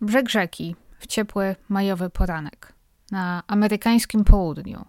Brzeg rzeki w ciepły majowy poranek na amerykańskim południu.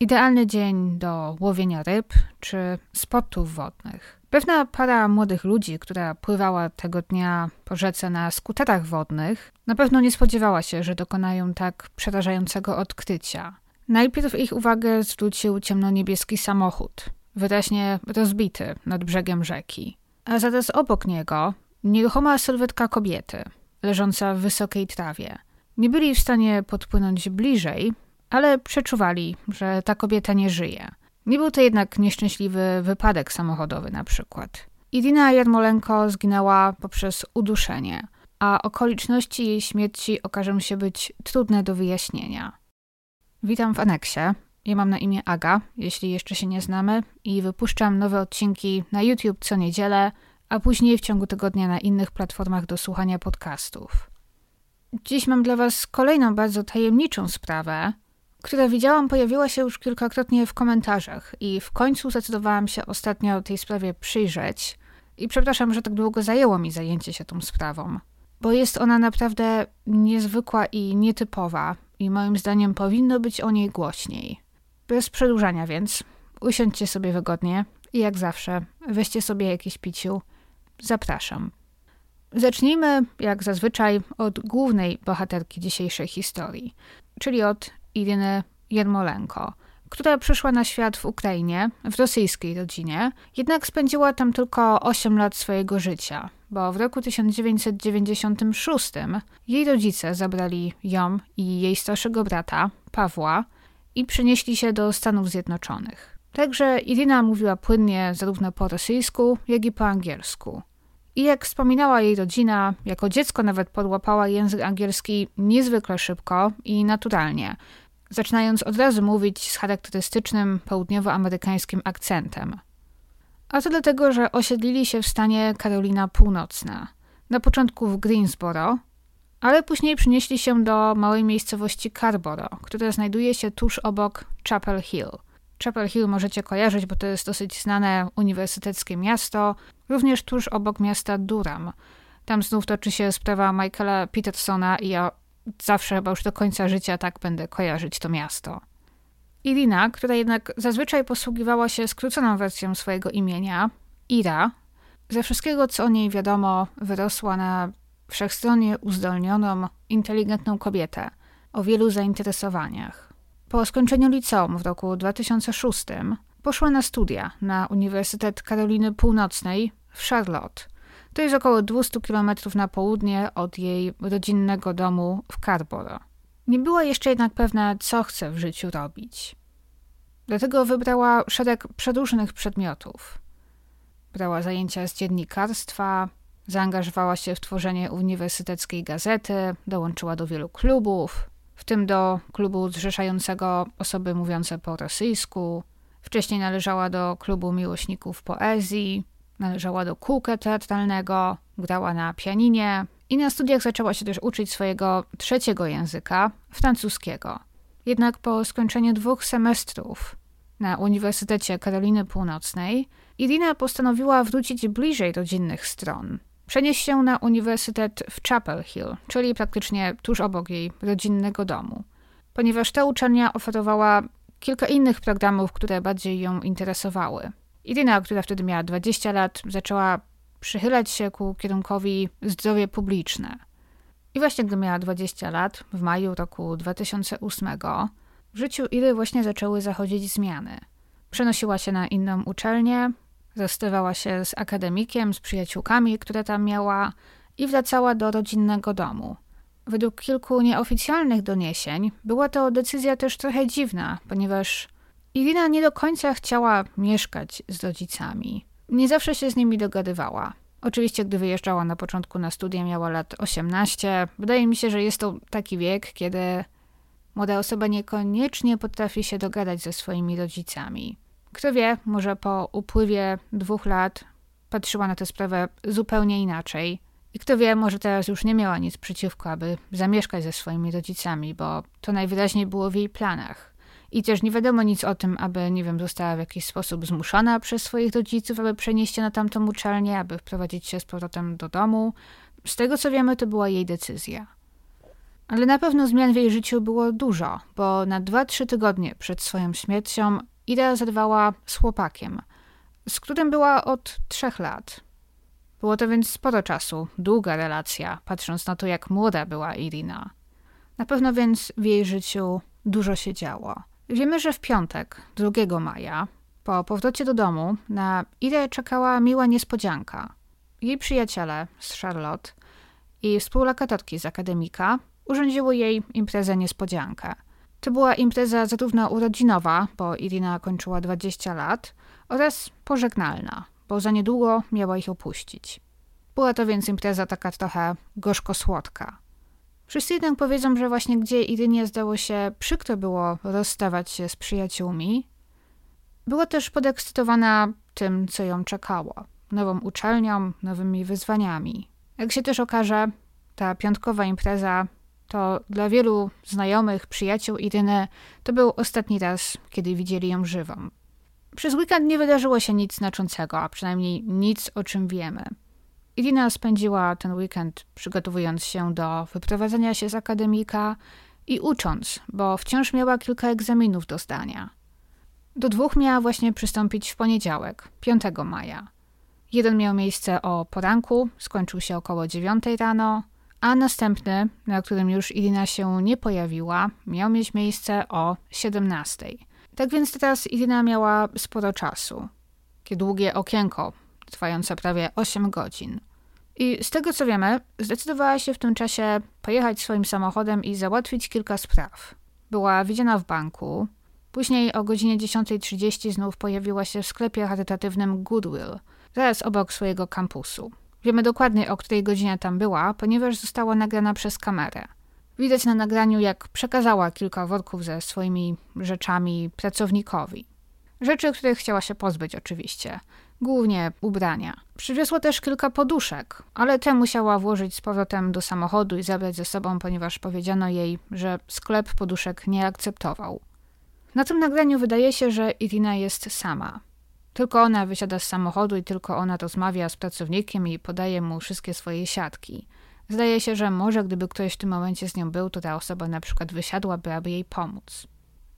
Idealny dzień do łowienia ryb czy sportów wodnych. Pewna para młodych ludzi, która pływała tego dnia po rzece na skuterach wodnych, na pewno nie spodziewała się, że dokonają tak przerażającego odkrycia. Najpierw ich uwagę zwrócił ciemnoniebieski samochód, wyraźnie rozbity nad brzegiem rzeki. A zaraz obok niego nieruchoma sylwetka kobiety, leżąca w wysokiej trawie. Nie byli w stanie podpłynąć bliżej, ale przeczuwali, że ta kobieta nie żyje. Nie był to jednak nieszczęśliwy wypadek samochodowy na przykład. Irina Jarmolenko zginęła poprzez uduszenie, a okoliczności jej śmierci okażą się być trudne do wyjaśnienia. Witam w aneksie. Ja mam na imię Aga, jeśli jeszcze się nie znamy, i wypuszczam nowe odcinki na YouTube co niedzielę, a później w ciągu tygodnia na innych platformach do słuchania podcastów. Dziś mam dla Was kolejną bardzo tajemniczą sprawę, która widziałam pojawiła się już kilkakrotnie w komentarzach i w końcu zdecydowałam się ostatnio tej sprawie przyjrzeć. I przepraszam, że tak długo zajęło mi zajęcie się tą sprawą, bo jest ona naprawdę niezwykła i nietypowa, i moim zdaniem powinno być o niej głośniej. Bez przedłużania więc, usiądźcie sobie wygodnie i jak zawsze, weźcie sobie jakieś piciu. Zapraszam. Zacznijmy, jak zazwyczaj, od głównej bohaterki dzisiejszej historii, czyli od Iriny Jermolenko, która przyszła na świat w Ukrainie, w rosyjskiej rodzinie, jednak spędziła tam tylko 8 lat swojego życia, bo w roku 1996 jej rodzice zabrali ją i jej starszego brata, Pawła, i przenieśli się do Stanów Zjednoczonych. Także Irina mówiła płynnie zarówno po rosyjsku, jak i po angielsku. I jak wspominała jej rodzina, jako dziecko nawet podłapała język angielski niezwykle szybko i naturalnie, zaczynając od razu mówić z charakterystycznym południowoamerykańskim akcentem. A to dlatego, że osiedlili się w stanie Karolina Północna. Na początku w Greensboro, ale później przenieśli się do małej miejscowości Carboro, która znajduje się tuż obok Chapel Hill. Chapel Hill możecie kojarzyć, bo to jest dosyć znane uniwersyteckie miasto, również tuż obok miasta Durham. Tam znów toczy się sprawa Michaela Petersona i ja zawsze chyba już do końca życia tak będę kojarzyć to miasto. Irina, która jednak zazwyczaj posługiwała się skróconą wersją swojego imienia, Ira, ze wszystkiego, co o niej wiadomo, wyrosła na wszechstronnie uzdolnioną, inteligentną kobietę o wielu zainteresowaniach. Po skończeniu liceum w roku 2006 poszła na studia na Uniwersytet Karoliny Północnej w Charlotte. To jest około 200 km na południe od jej rodzinnego domu w Carboro. Nie była jeszcze jednak pewna, co chce w życiu robić. Dlatego wybrała szereg przedłużnych przedmiotów. Brała zajęcia z dziennikarstwa, zaangażowała się w tworzenie uniwersyteckiej gazety, dołączyła do wielu klubów, w tym do klubu zrzeszającego osoby mówiące po rosyjsku. Wcześniej należała do klubu miłośników poezji, należała do kółka teatralnego, grała na pianinie i na studiach zaczęła się też uczyć swojego trzeciego języka, francuskiego. Jednak po skończeniu dwóch semestrów na Uniwersytecie Karoliny Północnej, Irina postanowiła wrócić bliżej rodzinnych stron. Przenieść się na uniwersytet w Chapel Hill, czyli praktycznie tuż obok jej rodzinnego domu, ponieważ ta uczelnia oferowała kilka innych programów, które bardziej ją interesowały. Irina, która wtedy miała 20 lat, zaczęła przychylać się ku kierunkowi zdrowie publiczne. I właśnie gdy miała 20 lat, w maju roku 2008, w życiu Iry właśnie zaczęły zachodzić zmiany. Przenosiła się na inną uczelnię, rozstawała się z akademikiem, z przyjaciółkami, które tam miała i wracała do rodzinnego domu. Według kilku nieoficjalnych doniesień była to decyzja też trochę dziwna, ponieważ Irina nie do końca chciała mieszkać z rodzicami. Nie zawsze się z nimi dogadywała. Oczywiście, gdy wyjeżdżała na początku na studia, miała lat 18. Wydaje mi się, że jest to taki wiek, kiedy młoda osoba niekoniecznie potrafi się dogadać ze swoimi rodzicami. Kto wie, może po upływie dwóch lat patrzyła na tę sprawę zupełnie inaczej. I kto wie, może teraz już nie miała nic przeciwko, aby zamieszkać ze swoimi rodzicami, bo to najwyraźniej było w jej planach. I też nie wiadomo nic o tym, aby, nie wiem, została w jakiś sposób zmuszona przez swoich rodziców, aby przenieść się na tamtą uczelnię, aby wprowadzić się z powrotem do domu. Z tego co wiemy, to była jej decyzja. Ale na pewno zmian w jej życiu było dużo, bo na 2-3 tygodnie przed swoją śmiercią Ida zerwała z chłopakiem, z którym była od trzech lat. Było to więc sporo czasu, długa relacja, patrząc na to, jak młoda była Irina. Na pewno więc w jej życiu dużo się działo. Wiemy, że w piątek, 2 maja, po powrocie do domu, na Irę czekała miła niespodzianka. Jej przyjaciele z Charlotte i współlokatorki z akademika urządziły jej imprezę niespodziankę. To była impreza zarówno urodzinowa, bo Irina kończyła 20 lat, oraz pożegnalna, bo za niedługo miała ich opuścić. Była to więc impreza taka trochę gorzko-słodka. Wszyscy jednak powiedzą, że właśnie gdzie Irynie zdało się przykro było rozstawać się z przyjaciółmi, była też podekscytowana tym, co ją czekało. Nową uczelnią, nowymi wyzwaniami. Jak się też okaże, ta piątkowa impreza to dla wielu znajomych, przyjaciół Iryny to był ostatni raz, kiedy widzieli ją żywą. Przez weekend nie wydarzyło się nic znaczącego, a przynajmniej nic, o czym wiemy. Irina spędziła ten weekend przygotowując się do wyprowadzenia się z akademika i ucząc, bo wciąż miała kilka egzaminów do zdania. Do dwóch miała właśnie przystąpić w poniedziałek, 5 maja. Jeden miał miejsce o poranku, skończył się około 9 rano, a następny, na którym już Irina się nie pojawiła, miał mieć miejsce o 17. Tak więc teraz Irina miała sporo czasu. Takie długie okienko, trwające prawie 8 godzin. I z tego co wiemy, zdecydowała się w tym czasie pojechać swoim samochodem i załatwić kilka spraw. Była widziana w banku, później o godzinie 10.30 znów pojawiła się w sklepie charytatywnym Goodwill, zaraz obok swojego kampusu. Wiemy dokładnie, o której godzinie tam była, ponieważ została nagrana przez kamerę. Widać na nagraniu, jak przekazała kilka worków ze swoimi rzeczami pracownikowi. Rzeczy, których chciała się pozbyć, oczywiście. Głównie ubrania. Przywiozła też kilka poduszek, ale te musiała włożyć z powrotem do samochodu i zabrać ze sobą, ponieważ powiedziano jej, że sklep poduszek nie akceptował. Na tym nagraniu wydaje się, że Irina jest sama. Tylko ona wysiada z samochodu i tylko ona rozmawia z pracownikiem i podaje mu wszystkie swoje siatki. Zdaje się, że może gdyby ktoś w tym momencie z nią był, to ta osoba na przykład wysiadłaby, aby jej pomóc.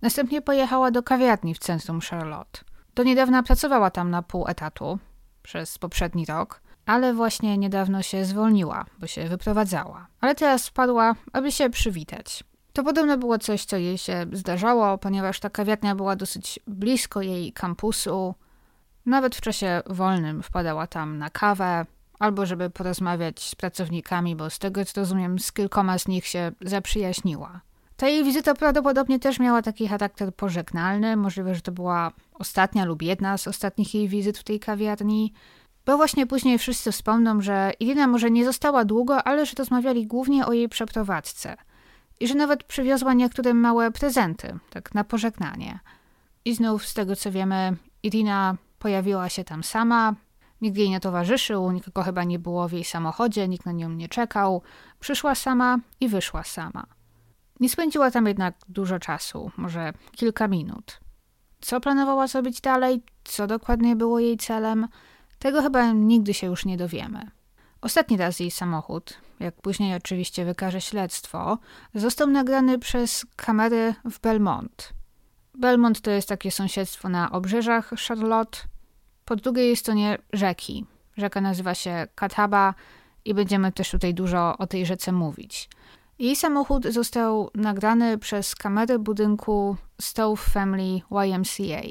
Następnie pojechała do kawiarni w centrum Charlotte. Do niedawna pracowała tam na pół etatu przez poprzedni rok, ale właśnie niedawno się zwolniła, bo się wyprowadzała. Ale teraz wpadła, aby się przywitać. To podobno było coś, co jej się zdarzało, ponieważ ta kawiarnia była dosyć blisko jej kampusu. Nawet w czasie wolnym wpadała tam na kawę, albo żeby porozmawiać z pracownikami, bo z tego co rozumiem, z kilkoma z nich się zaprzyjaźniła. Ta jej wizyta prawdopodobnie też miała taki charakter pożegnalny. Możliwe, że to była ostatnia lub jedna z ostatnich jej wizyt w tej kawiarni. Bo właśnie później wszyscy wspomną, że Irina może nie została długo, ale że rozmawiali głównie o jej przeprowadzce. I że nawet przywiozła niektórym małe prezenty, tak na pożegnanie. I znów, z tego co wiemy, Irina pojawiła się tam sama, nikt jej nie towarzyszył, nikogo chyba nie było w jej samochodzie, nikt na nią nie czekał. Przyszła sama i wyszła sama. Nie spędziła tam jednak dużo czasu, może kilka minut. Co planowała zrobić dalej, co dokładnie było jej celem, tego chyba nigdy się już nie dowiemy. Ostatni raz jej samochód, jak później oczywiście wykaże śledztwo, został nagrany przez kamery w Belmont. Belmont to jest takie sąsiedztwo na obrzeżach Charlotte, po drugiej stronie rzeki. Rzeka nazywa się Catawba i będziemy też tutaj dużo o tej rzece mówić. Jej samochód został nagrany przez kamerę budynku Stowe Family YMCA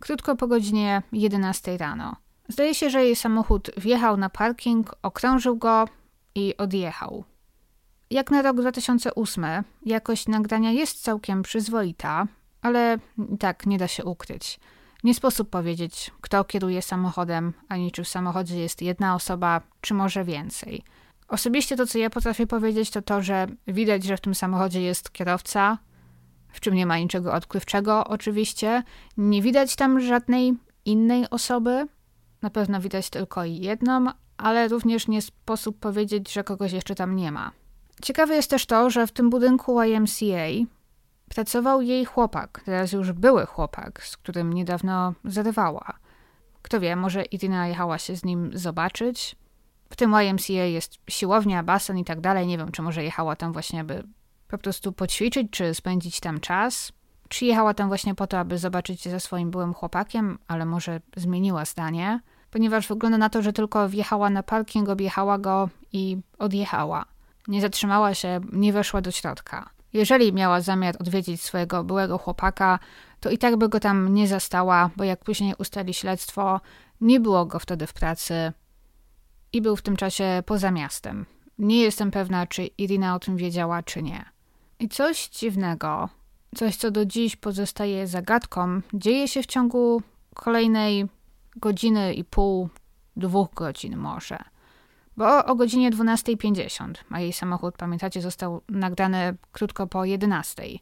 krótko po godzinie 11 rano. Zdaje się, że jej samochód wjechał na parking, okrążył go i odjechał. Jak na rok 2008, jakość nagrania jest całkiem przyzwoita, ale tak nie da się ukryć. Nie sposób powiedzieć, kto kieruje samochodem, ani czy w samochodzie jest jedna osoba, czy może więcej. Osobiście to, co ja potrafię powiedzieć, to to, że widać, że w tym samochodzie jest kierowca, w czym nie ma niczego odkrywczego oczywiście. Nie widać tam żadnej innej osoby. Na pewno widać tylko jedną, ale również nie sposób powiedzieć, że kogoś jeszcze tam nie ma. Ciekawe jest też to, że w tym budynku YMCA pracował jej chłopak, teraz już były chłopak, z którym niedawno zerwała. Kto wie, może Irina jechała się z nim zobaczyć, w tym YMCA jest siłownia, basen i tak dalej. Nie wiem, czy może jechała tam właśnie, by po prostu poćwiczyć czy spędzić tam czas. Czy jechała tam właśnie po to, aby zobaczyć się ze swoim byłym chłopakiem, ale może zmieniła zdanie, ponieważ wygląda na to, że tylko wjechała na parking, objechała go i odjechała. Nie zatrzymała się, nie weszła do środka. Jeżeli miała zamiar odwiedzić swojego byłego chłopaka, to i tak by go tam nie zastała, bo jak później ustali śledztwo, nie było go wtedy w pracy i był w tym czasie poza miastem. Nie jestem pewna, czy Irina o tym wiedziała, czy nie. I coś dziwnego, coś co do dziś pozostaje zagadką, dzieje się w ciągu kolejnej godziny i pół, dwóch godzin może. Bo o godzinie 12.50, a jej samochód, pamiętacie, został nagrany krótko po 11.00.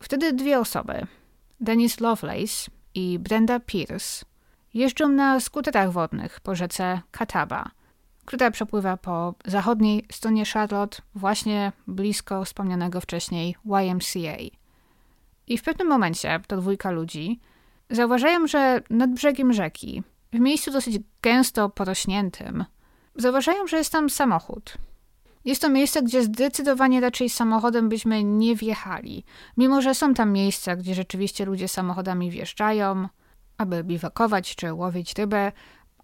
Wtedy dwie osoby, Dennis Lovelace i Brenda Pierce, jeżdżą na skuterach wodnych po rzece Catawba, która przepływa po zachodniej stronie Charlotte, właśnie blisko wspomnianego wcześniej YMCA. I w pewnym momencie to dwójka ludzi zauważają, że nad brzegiem rzeki, w miejscu dosyć gęsto porośniętym, zauważają, że jest tam samochód. Jest to miejsce, gdzie zdecydowanie raczej samochodem byśmy nie wjechali, mimo że są tam miejsca, gdzie rzeczywiście ludzie samochodami wjeżdżają, aby biwakować czy łowić rybę,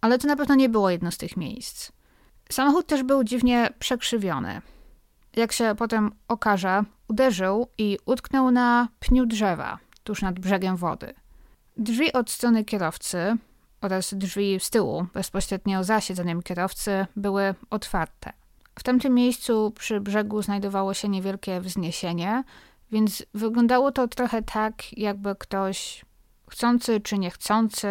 ale to na pewno nie było jedno z tych miejsc. Samochód też był dziwnie przekrzywiony. Jak się potem okaże, uderzył i utknął na pniu drzewa tuż nad brzegiem wody. Drzwi od strony kierowcy oraz drzwi z tyłu, bezpośrednio za siedzeniem kierowcy, były otwarte. W tamtym miejscu przy brzegu znajdowało się niewielkie wzniesienie, więc wyglądało to trochę tak, jakby ktoś chcący czy niechcący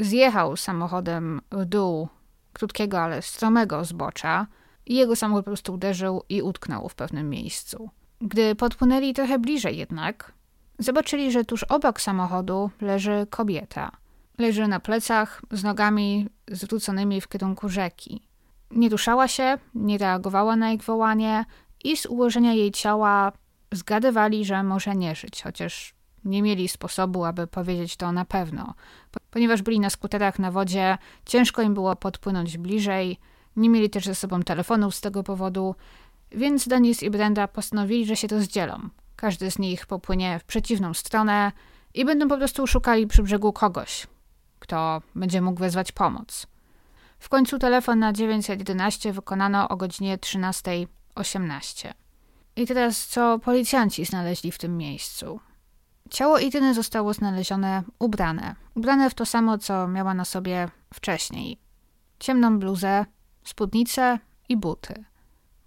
zjechał samochodem w dół krótkiego, ale stromego zbocza i jego samochód po prostu uderzył i utknął w pewnym miejscu. Gdy podpłynęli trochę bliżej jednak, zobaczyli, że tuż obok samochodu leży kobieta. Leży na plecach, z nogami zwróconymi w kierunku rzeki. Nie ruszała się, nie reagowała na ich wołanie i z ułożenia jej ciała zgadywali, że może nie żyć, chociaż nie mieli sposobu, aby powiedzieć to na pewno. Ponieważ byli na skuterach na wodzie, ciężko im było podpłynąć bliżej, nie mieli też ze sobą telefonów z tego powodu, więc Denis i Brenda postanowili, że się rozdzielą. Każdy z nich popłynie w przeciwną stronę i będą po prostu szukali przy brzegu kogoś, kto będzie mógł wezwać pomoc. W końcu telefon na 911 wykonano o godzinie 13.18. I teraz co policjanci znaleźli w tym miejscu? Ciało Iryny zostało znalezione ubrane. Ubrane w to samo, co miała na sobie wcześniej. Ciemną bluzę, spódnicę i buty.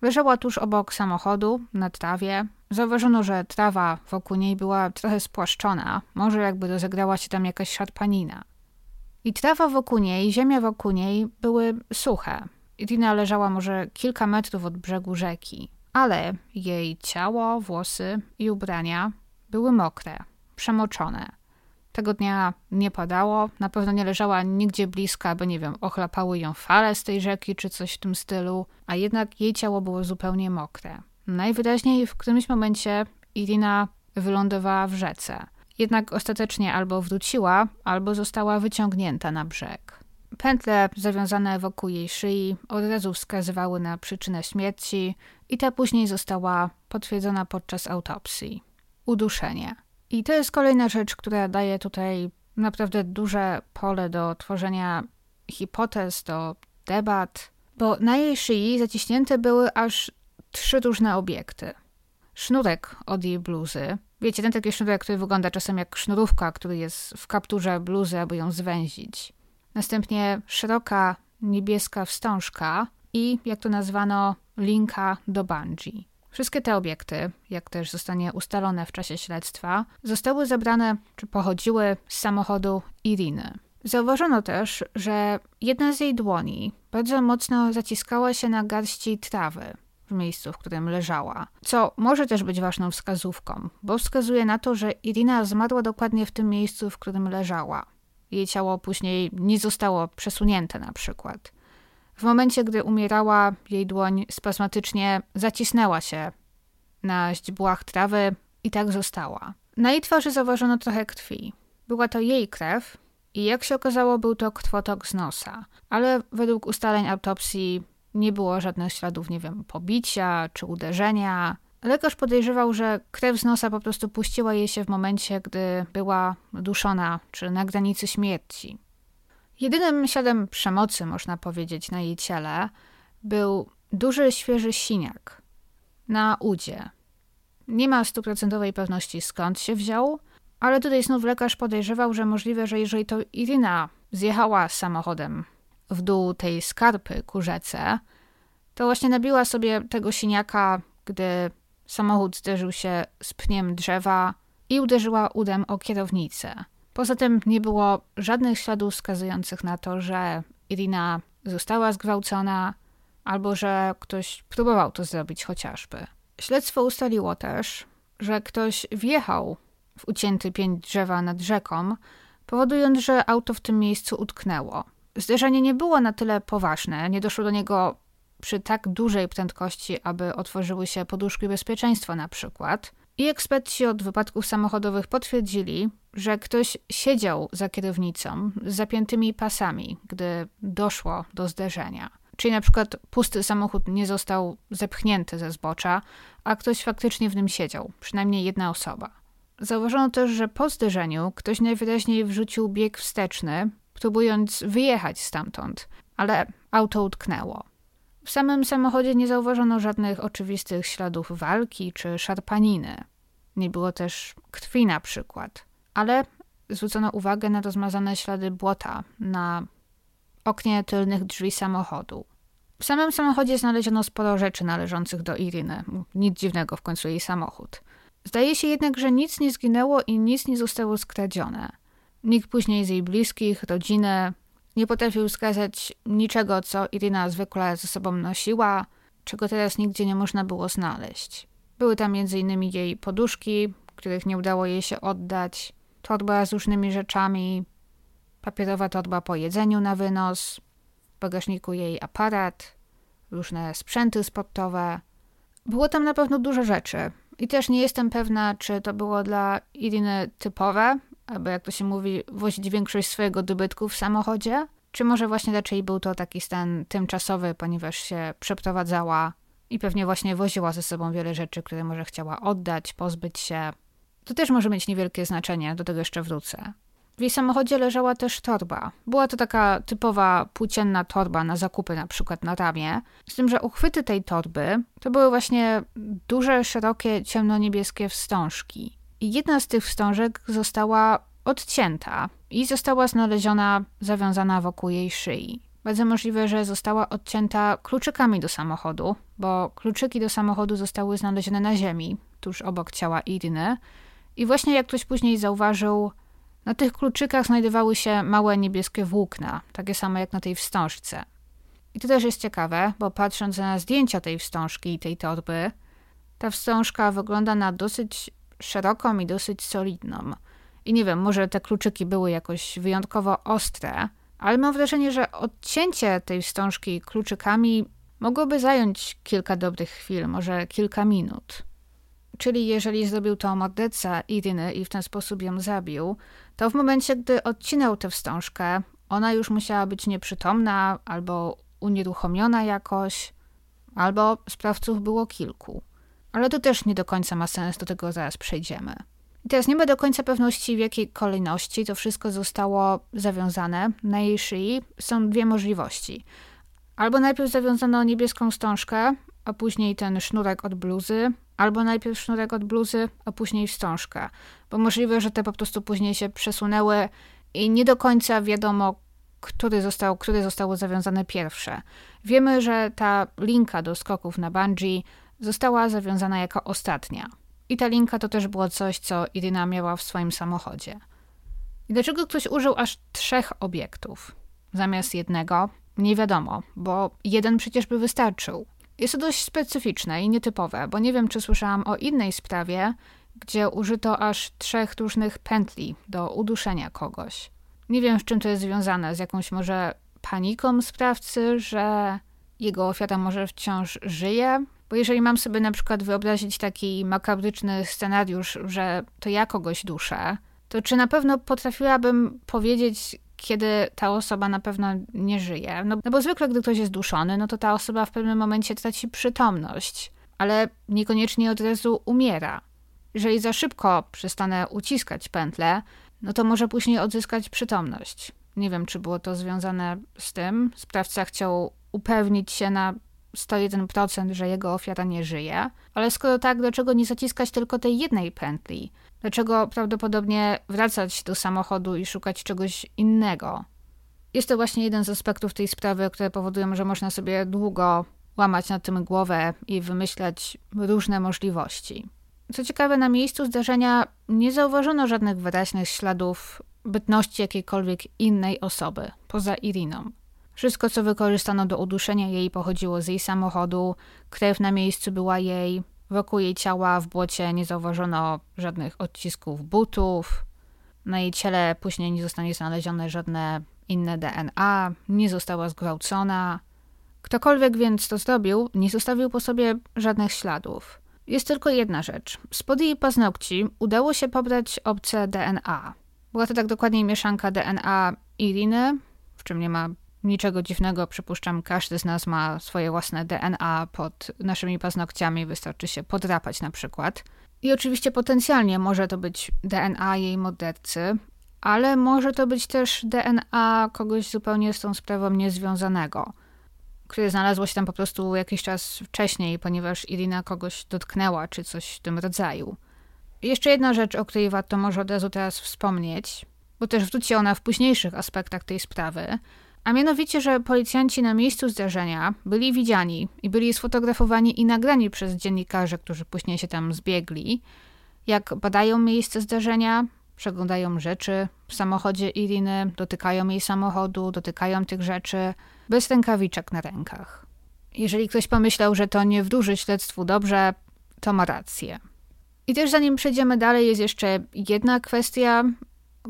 Leżała tuż obok samochodu, na trawie. Zauważono, że trawa wokół niej była trochę spłaszczona, może jakby rozegrała się tam jakaś szarpanina. I trawa wokół niej, ziemia wokół niej były suche. Irina leżała może kilka metrów od brzegu rzeki, ale jej ciało, włosy i ubrania były mokre, przemoczone. Tego dnia nie padało, na pewno nie leżała nigdzie blisko, bo nie wiem, ochlapały ją fale z tej rzeki czy coś w tym stylu, a jednak jej ciało było zupełnie mokre. Najwyraźniej w którymś momencie Irina wylądowała w rzece. Jednak ostatecznie albo wróciła, albo została wyciągnięta na brzeg. Pętle zawiązane wokół jej szyi od razu wskazywały na przyczynę śmierci i ta później została potwierdzona podczas autopsji uduszenie. I to jest kolejna rzecz, która daje tutaj naprawdę duże pole do tworzenia hipotez, do debat, bo na jej szyi zaciśnięte były aż trzy różne obiekty. Sznurek od jej bluzy. Wiecie, ten taki sznurek, który wygląda czasem jak sznurówka, który jest w kapturze bluzy, aby ją zwęzić. Następnie szeroka niebieska wstążka i, jak to nazwano, linka do bungee. Wszystkie te obiekty, jak też zostanie ustalone w czasie śledztwa, zostały zebrane czy pochodziły z samochodu Iriny. Zauważono też, że jedna z jej dłoni bardzo mocno zaciskała się na garści trawy w miejscu, w którym leżała, co może też być ważną wskazówką, bo wskazuje na to, że Irina zmarła dokładnie w tym miejscu, w którym leżała. Jej ciało później nie zostało przesunięte na przykład. W momencie, gdy umierała, jej dłoń spazmatycznie zacisnęła się na źdźbłach trawy i tak została. Na jej twarzy zauważono trochę krwi. Była to jej krew i jak się okazało, był to krwotok z nosa, ale według ustaleń autopsji nie było żadnych śladów, nie wiem, pobicia czy uderzenia. Lekarz podejrzewał, że krew z nosa po prostu puściła jej się w momencie, gdy była duszona czy na granicy śmierci. Jedynym śladem przemocy, można powiedzieć, na jej ciele był duży, świeży siniak na udzie. Nie ma stuprocentowej pewności skąd się wziął, ale tutaj znów lekarz podejrzewał, że możliwe, że jeżeli to Irina zjechała samochodem w dół tej skarpy ku rzece, to właśnie nabiła sobie tego siniaka, gdy samochód zderzył się z pniem drzewa i uderzyła udem o kierownicę. Poza tym nie było żadnych śladów wskazujących na to, że Irina została zgwałcona albo że ktoś próbował to zrobić chociażby. Śledztwo ustaliło też, że ktoś wjechał w ucięty pień drzewa nad rzeką, powodując, że auto w tym miejscu utknęło. Zderzenie nie było na tyle poważne, nie doszło do niego przy tak dużej prędkości, aby otworzyły się poduszki bezpieczeństwa na przykład. I eksperci od wypadków samochodowych potwierdzili, że ktoś siedział za kierownicą z zapiętymi pasami, gdy doszło do zderzenia. Czyli na przykład pusty samochód nie został zepchnięty ze zbocza, a ktoś faktycznie w nim siedział, przynajmniej jedna osoba. Zauważono też, że po zderzeniu ktoś najwyraźniej wrzucił bieg wsteczny, próbując wyjechać stamtąd, ale auto utknęło. W samym samochodzie nie zauważono żadnych oczywistych śladów walki czy szarpaniny. Nie było też krwi na przykład, ale zwrócono uwagę na rozmazane ślady błota na oknie tylnych drzwi samochodu. W samym samochodzie znaleziono sporo rzeczy należących do Iriny. Nic dziwnego, w końcu jej samochód. Zdaje się jednak, że nic nie zginęło i nic nie zostało skradzione. Nikt później z jej bliskich, rodziny nie potrafił wskazać niczego, co Irina zwykle ze sobą nosiła, czego teraz nigdzie nie można było znaleźć. Były tam m.in. jej poduszki, których nie udało jej się oddać, torba z różnymi rzeczami, papierowa torba po jedzeniu na wynos, w bagażniku jej aparat, różne sprzęty sportowe. Było tam na pewno dużo rzeczy. I też nie jestem pewna, czy to było dla Iriny typowe, albo jak to się mówi, wozić większość swojego dobytku w samochodzie, czy może właśnie raczej był to taki stan tymczasowy, ponieważ się przeprowadzała i pewnie właśnie woziła ze sobą wiele rzeczy, które może chciała oddać, pozbyć się. To też może mieć niewielkie znaczenie, do tego jeszcze wrócę. W jej samochodzie leżała też torba. Była to taka typowa płócienna torba na zakupy, na przykład na ramię. Z tym, że uchwyty tej torby to były właśnie duże, szerokie, ciemnoniebieskie wstążki. Jedna z tych wstążek została odcięta i została znaleziona zawiązana wokół jej szyi. Bardzo możliwe, że została odcięta kluczykami do samochodu, bo kluczyki do samochodu zostały znalezione na ziemi, tuż obok ciała Iriny. I właśnie jak ktoś później zauważył, na tych kluczykach znajdowały się małe niebieskie włókna, takie same jak na tej wstążce. I to też jest ciekawe, bo patrząc na zdjęcia tej wstążki i tej torby, ta wstążka wygląda na dosyć szeroką i dosyć solidną. I nie wiem, może te kluczyki były jakoś wyjątkowo ostre, ale mam wrażenie, że odcięcie tej wstążki kluczykami mogłoby zająć kilka dobrych chwil, może kilka minut. Czyli jeżeli zrobił to morderca Iryny i w ten sposób ją zabił, to w momencie, gdy odcinał tę wstążkę, ona już musiała być nieprzytomna albo unieruchomiona jakoś, albo sprawców było kilku. Ale to też nie do końca ma sens, do tego zaraz przejdziemy. I teraz nie ma do końca pewności, w jakiej kolejności to wszystko zostało zawiązane. Na jej szyi są dwie możliwości. Albo najpierw zawiązano niebieską wstążkę, a później ten sznurek od bluzy, albo najpierw sznurek od bluzy, a później wstążka. Bo możliwe, że te po prostu później się przesunęły i nie do końca wiadomo, który został, które zostało zawiązane pierwsze. Wiemy, że ta linka do skoków na bungee została zawiązana jako ostatnia. I ta linka to też było coś, co Irina miała w swoim samochodzie. I dlaczego ktoś użył aż trzech obiektów zamiast jednego? Nie wiadomo, bo jeden przecież by wystarczył. Jest to dość specyficzne i nietypowe, bo nie wiem, czy słyszałam o innej sprawie, gdzie użyto aż trzech różnych pętli do uduszenia kogoś. Nie wiem, z czym to jest związane, z jakąś może paniką sprawcy, że jego ofiara może wciąż żyje, bo jeżeli mam sobie na przykład wyobrazić taki makabryczny scenariusz, że to ja kogoś duszę, to czy na pewno potrafiłabym powiedzieć, kiedy ta osoba na pewno nie żyje? No, no bo zwykle, gdy ktoś jest duszony, no to ta osoba w pewnym momencie traci przytomność. ale niekoniecznie od razu umiera. Jeżeli za szybko przestanę uciskać pętlę, no to może później odzyskać przytomność. Nie wiem, czy było to związane z tym. Sprawca chciał upewnić się na 101%, że jego ofiara nie żyje. Ale skoro tak, dlaczego nie zaciskać tylko tej jednej pętli? Dlaczego prawdopodobnie wracać do samochodu i szukać czegoś innego? Jest to właśnie jeden z aspektów tej sprawy, które powodują, że można sobie długo łamać nad tym głowę i wymyślać różne możliwości. Co ciekawe, na miejscu zdarzenia nie zauważono żadnych wyraźnych śladów bytności jakiejkolwiek innej osoby, poza Iriną. Wszystko, co wykorzystano do uduszenia jej, pochodziło z jej samochodu, krew na miejscu była jej, wokół jej ciała w błocie nie zauważono żadnych odcisków butów, na jej ciele później nie zostanie znalezione żadne inne DNA, nie została zgwałcona. Ktokolwiek więc to zrobił, nie zostawił po sobie żadnych śladów. Jest tylko jedna rzecz. Spod jej paznokci udało się pobrać obce DNA. Była to tak dokładniej mieszanka DNA Iriny, w czym nie ma niczego dziwnego. Przypuszczam, każdy z nas ma swoje własne DNA pod naszymi paznokciami, wystarczy się podrapać na przykład. I oczywiście potencjalnie może to być DNA jej mordercy, ale może to być też DNA kogoś zupełnie z tą sprawą niezwiązanego, które znalazło się tam po prostu jakiś czas wcześniej, ponieważ Irina kogoś dotknęła, czy coś w tym rodzaju. Jeszcze jedna rzecz, o której warto może od razu teraz wspomnieć, bo też wróci ona w późniejszych aspektach tej sprawy, a mianowicie, że policjanci na miejscu zdarzenia byli widziani i byli sfotografowani i nagrani przez dziennikarzy, którzy później się tam zbiegli, jak badają miejsce zdarzenia, przeglądają rzeczy w samochodzie Iriny, dotykają jej samochodu, dotykają tych rzeczy bez rękawiczek na rękach. Jeżeli ktoś pomyślał, że to nie wdłuży śledztwu dobrze, to ma rację. I też zanim przejdziemy dalej, jest jeszcze jedna kwestia,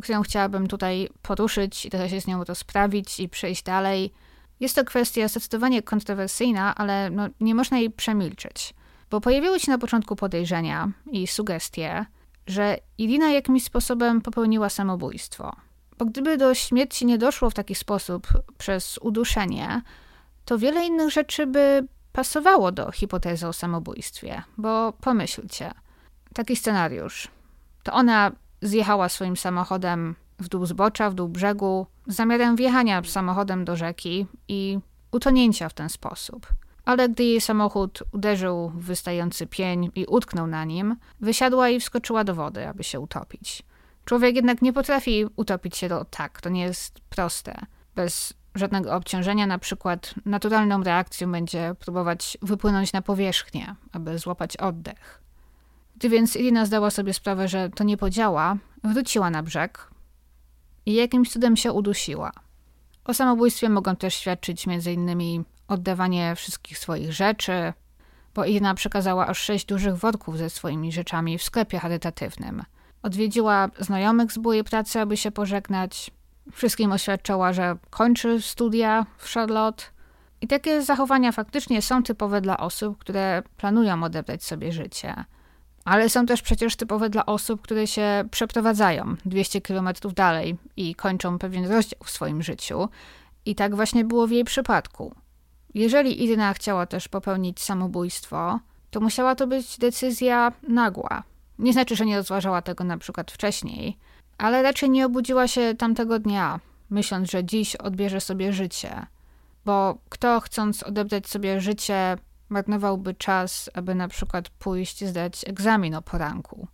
którą chciałabym tutaj poruszyć i trochę się z nią rozprawić i przejść dalej. Jest to kwestia zdecydowanie kontrowersyjna, ale no, nie można jej przemilczeć, bo pojawiły się na początku podejrzenia i sugestie, że Irina jakimś sposobem popełniła samobójstwo. Bo gdyby do śmierci nie doszło w taki sposób przez uduszenie, to wiele innych rzeczy by pasowało do hipotezy o samobójstwie. Bo pomyślcie, taki scenariusz. To ona zjechała swoim samochodem w dół zbocza, w dół brzegu, z zamiarem wjechania samochodem do rzeki i utonięcia w ten sposób ale gdy jej samochód uderzył w wystający pień i utknął na nim, wysiadła i wskoczyła do wody, aby się utopić. Człowiek jednak nie potrafi utopić się do tak, to nie jest proste. Bez żadnego obciążenia, na przykład naturalną reakcją będzie próbować wypłynąć na powierzchnię, aby złapać oddech. Gdy więc Irina zdała sobie sprawę, że to nie podziała, wróciła na brzeg i jakimś cudem się udusiła. O samobójstwie mogą też świadczyć m.in oddawanie wszystkich swoich rzeczy, bo Irina przekazała aż sześć dużych worków ze swoimi rzeczami w sklepie charytatywnym. Odwiedziła znajomych z byłej pracy, aby się pożegnać. Wszystkim oświadczała, że kończy studia w Charlotte. I takie zachowania faktycznie są typowe dla osób, które planują odebrać sobie życie. Ale są też przecież typowe dla osób, które się przeprowadzają 200 kilometrów dalej i kończą pewien rozdział w swoim życiu. I tak właśnie było w jej przypadku. Jeżeli Irina chciała też popełnić samobójstwo, to musiała to być decyzja nagła. Nie znaczy, że nie rozważała tego na przykład wcześniej, ale raczej nie obudziła się tamtego dnia, myśląc, że dziś odbierze sobie życie. Bo kto chcąc odebrać sobie życie, marnowałby czas, aby na przykład pójść zdać egzamin o poranku.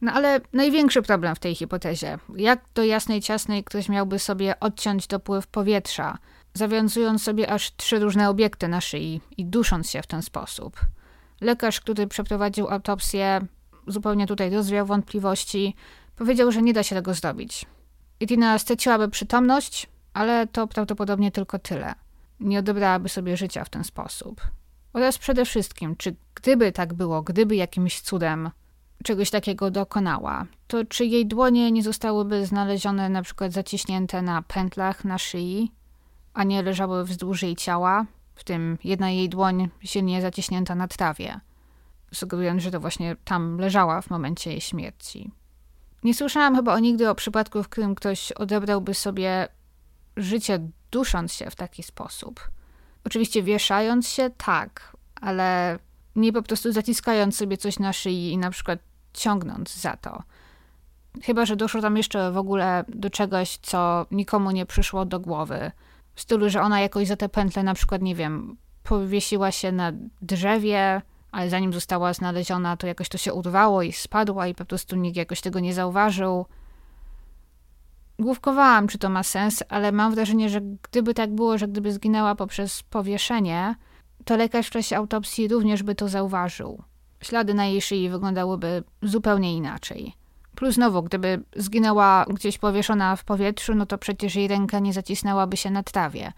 No ale największy problem w tej hipotezie. Jak do jasnej ciasnej ktoś miałby sobie odciąć dopływ powietrza, zawiązując sobie aż trzy różne obiekty na szyi i dusząc się w ten sposób. Lekarz, który przeprowadził autopsję, zupełnie tutaj rozwiał wątpliwości, powiedział, że nie da się tego zrobić. Irina straciłaby przytomność, ale to prawdopodobnie tylko tyle. Nie odebrałaby sobie życia w ten sposób. Oraz przede wszystkim, czy gdyby tak było, gdyby jakimś cudem czegoś takiego dokonała, to czy jej dłonie nie zostałyby znalezione na przykład zaciśnięte na pętlach na szyi, a nie leżały wzdłuż jej ciała, w tym jedna jej dłoń silnie zaciśnięta na trawie, sugerując, że to właśnie tam leżała w momencie jej śmierci. Nie słyszałam chyba o nigdy o przypadku, w którym ktoś odebrałby sobie życie dusząc się w taki sposób. Oczywiście wieszając się, tak, ale nie po prostu zaciskając sobie coś na szyi i na przykład ciągnąc za to. Chyba, że doszło tam jeszcze w ogóle do czegoś, co nikomu nie przyszło do głowy. W stylu, że ona jakoś za te pętle na przykład, nie wiem, powiesiła się na drzewie, ale zanim została znaleziona, to jakoś to się urwało i spadła i po prostu nikt jakoś tego nie zauważył. Główkowałam, czy to ma sens, ale mam wrażenie, że gdyby tak było, że gdyby zginęła poprzez powieszenie, to lekarz w czasie autopsji również by to zauważył. Ślady na jej szyi wyglądałyby zupełnie inaczej. Plus znowu, gdyby zginęła gdzieś powieszona w powietrzu, no to przecież jej ręka nie zacisnęłaby się na trawie.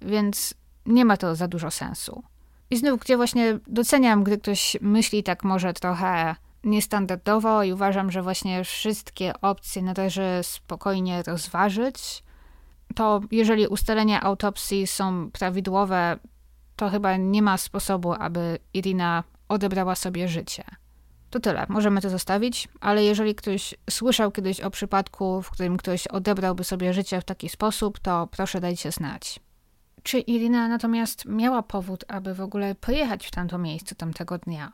Więc nie ma to za dużo sensu. I znów, gdzie właśnie doceniam, gdy ktoś myśli tak może trochę niestandardowo i uważam, że właśnie wszystkie opcje należy spokojnie rozważyć, to jeżeli ustalenia autopsji są prawidłowe, to chyba nie ma sposobu, aby Irina odebrała sobie życie. To tyle, możemy to zostawić, ale jeżeli ktoś słyszał kiedyś o przypadku, w którym ktoś odebrałby sobie życie w taki sposób, to proszę dajcie znać. Czy Irina natomiast miała powód, aby w ogóle pojechać w tamto miejsce tamtego dnia?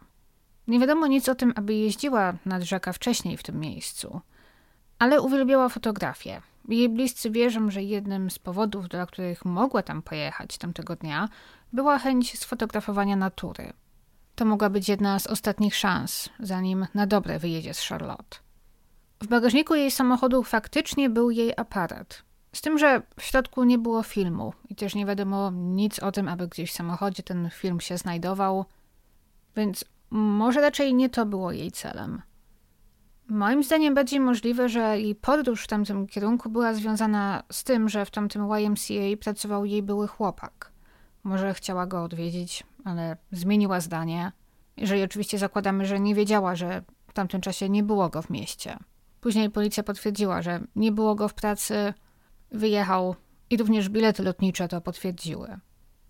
Nie wiadomo nic o tym, aby jeździła nad rzekę wcześniej w tym miejscu, ale uwielbiała fotografię. Jej bliscy wierzą, że jednym z powodów, dla których mogła tam pojechać tamtego dnia, była chęć sfotografowania natury. To mogła być jedna z ostatnich szans, zanim na dobre wyjedzie z Charlotte. W bagażniku jej samochodu faktycznie był jej aparat. Z tym, że w środku nie było filmu i też nie wiadomo nic o tym, aby gdzieś w samochodzie ten film się znajdował, więc może raczej nie to było jej celem. Moim zdaniem bardziej możliwe, że jej podróż w tamtym kierunku była związana z tym, że w tamtym YMCA pracował jej były chłopak. Może chciała go odwiedzić, ale zmieniła zdanie. Jeżeli oczywiście zakładamy, że nie wiedziała, że w tamtym czasie nie było go w mieście. Później policja potwierdziła, że nie było go w pracy, wyjechał i również bilety lotnicze to potwierdziły.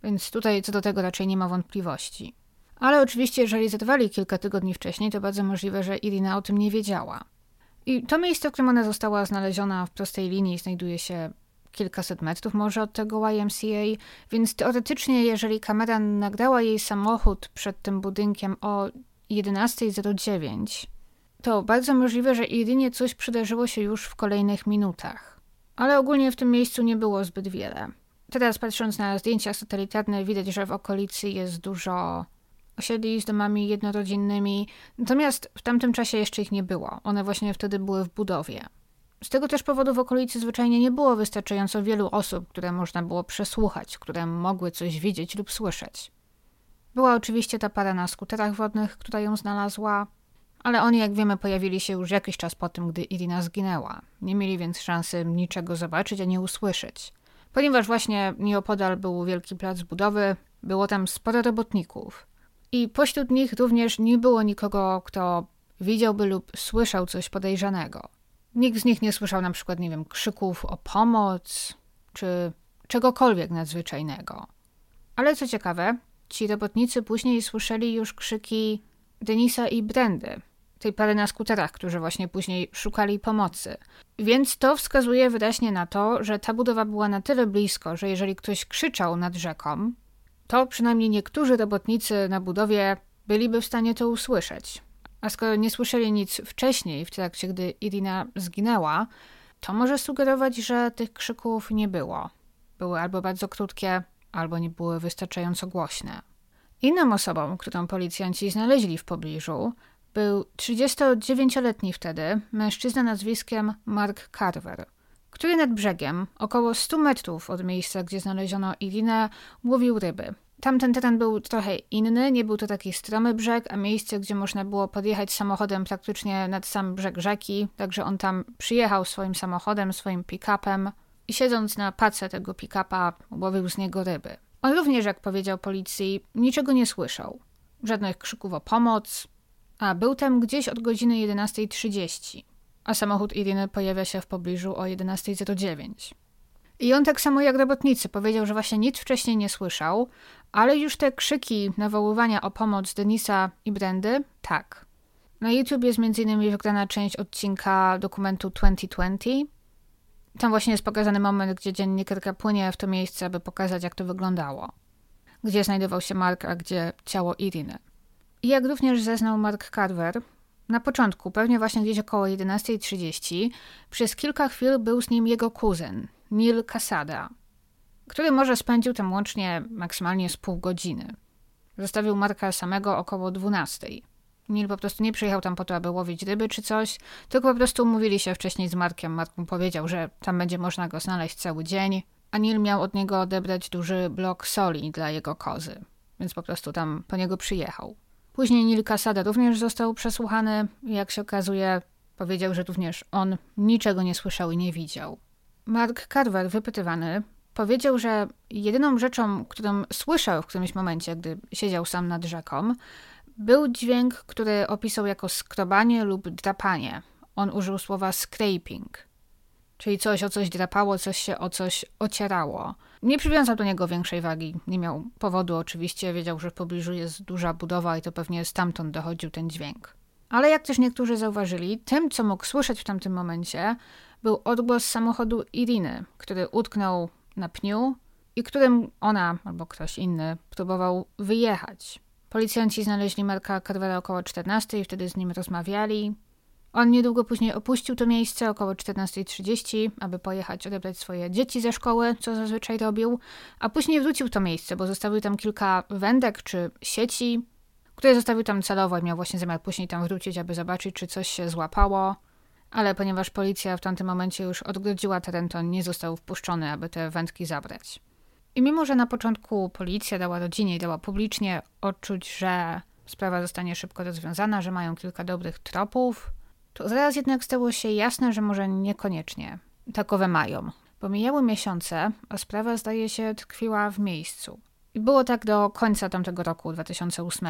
Więc tutaj co do tego raczej nie ma wątpliwości. Ale oczywiście, jeżeli zerwali kilka tygodni wcześniej, to bardzo możliwe, że Irina o tym nie wiedziała. I to miejsce, w którym ona została znaleziona w prostej linii, znajduje się kilkaset metrów może od tego YMCA, więc teoretycznie, jeżeli kamera nagrała jej samochód przed tym budynkiem o 11.09, to bardzo możliwe, że Irinie coś przydarzyło się już w kolejnych minutach. Ale ogólnie w tym miejscu nie było zbyt wiele. Teraz patrząc na zdjęcia satelitarne widać, że w okolicy jest dużo osiedli z domami jednorodzinnymi, natomiast w tamtym czasie jeszcze ich nie było. One właśnie wtedy były w budowie. Z tego też powodu w okolicy zwyczajnie nie było wystarczająco wielu osób, które można było przesłuchać, które mogły coś widzieć lub słyszeć. Była oczywiście ta para na skuterach wodnych, która ją znalazła, ale oni, jak wiemy, pojawili się już jakiś czas po tym, gdy Irina zginęła. Nie mieli więc szansy niczego zobaczyć ani usłyszeć. Ponieważ właśnie nieopodal był wielki plac budowy, było tam sporo robotników. I pośród nich również nie było nikogo, kto widziałby lub słyszał coś podejrzanego. Nikt z nich nie słyszał na przykład, nie wiem, krzyków o pomoc czy czegokolwiek nadzwyczajnego. Ale co ciekawe, ci robotnicy później słyszeli już krzyki Denisa i Brendy, tej pary na skuterach, którzy właśnie później szukali pomocy. Więc to wskazuje wyraźnie na to, że ta budowa była na tyle blisko, że jeżeli ktoś krzyczał nad rzeką, to przynajmniej niektórzy robotnicy na budowie byliby w stanie to usłyszeć. A skoro nie słyszeli nic wcześniej, w trakcie gdy Irina zginęła, to może sugerować, że tych krzyków nie było. Były albo bardzo krótkie, albo nie były wystarczająco głośne. Inną osobą, którą policjanci znaleźli w pobliżu, był 39-letni wtedy mężczyzna nazwiskiem Mark Carver, który nad brzegiem, około 100 metrów od miejsca, gdzie znaleziono Irinę, łowił ryby. Tamten teren był trochę inny, nie był to taki stromy brzeg, a miejsce, gdzie można było podjechać samochodem praktycznie nad sam brzeg rzeki, także on tam przyjechał swoim samochodem, swoim pick-upem i siedząc na pace tego pick-upa łowił z niego ryby. On również, jak powiedział policji, niczego nie słyszał. Żadnych krzyków o pomoc, a był tam gdzieś od godziny 11.30, a samochód Iriny pojawia się w pobliżu o 11.09. I on tak samo jak robotnicy powiedział, że właśnie nic wcześniej nie słyszał, ale już te krzyki nawoływania o pomoc Denisa i Brendy, tak. Na YouTube jest m.in. wygrana część odcinka dokumentu 2020. Tam właśnie jest pokazany moment, gdzie dziennikarka płynie w to miejsce, aby pokazać, jak to wyglądało. Gdzie znajdował się Mark, a gdzie ciało Iriny. Jak również zeznał Mark Carver, na początku, pewnie właśnie gdzieś około 11.30, przez kilka chwil był z nim jego kuzyn, Neil Casada, który może spędził tam łącznie maksymalnie z pół godziny. Zostawił Marka samego około 12.00. Neil po prostu nie przyjechał tam po to, aby łowić ryby czy coś, tylko po prostu umówili się wcześniej z Markiem. Mark mu powiedział, że tam będzie można go znaleźć cały dzień, a Neil miał od niego odebrać duży blok soli dla jego kozy, więc po prostu tam po niego przyjechał. Później Neil Casada również został przesłuchany jak się okazuje, powiedział, że również on niczego nie słyszał i nie widział. Mark Carver, wypytywany, powiedział, że jedyną rzeczą, którą słyszał w którymś momencie, gdy siedział sam nad rzeką, był dźwięk, który opisał jako skrobanie lub drapanie. On użył słowa scraping, czyli coś o coś drapało, coś się o coś ocierało. Nie przywiązał do niego większej wagi, nie miał powodu oczywiście, wiedział, że w pobliżu jest duża budowa i to pewnie stamtąd dochodził ten dźwięk. Ale jak też niektórzy zauważyli, tym, co mógł słyszeć w tamtym momencie, był odgłos samochodu Iriny, który utknął na pniu i którym ona albo ktoś inny próbował wyjechać. Policjanci znaleźli Marka Carvera około 14 i wtedy z nim rozmawiali. On niedługo później opuścił to miejsce około 14.30, aby pojechać odebrać swoje dzieci ze szkoły, co zazwyczaj robił, a później wrócił to miejsce, bo zostawił tam kilka wędek czy sieci, które zostawił tam celowo i miał właśnie zamiar później tam wrócić, aby zobaczyć, czy coś się złapało. Ale ponieważ policja w tamtym momencie już odgrodziła teren, to nie został wpuszczony, aby te wędki zabrać. I mimo, że na początku policja dała rodzinie i dała publicznie odczuć, że sprawa zostanie szybko rozwiązana, że mają kilka dobrych tropów, to zaraz jednak stało się jasne, że może niekoniecznie takowe mają. Bo mijały miesiące, a sprawa zdaje się tkwiła w miejscu. I było tak do końca tamtego roku, 2008,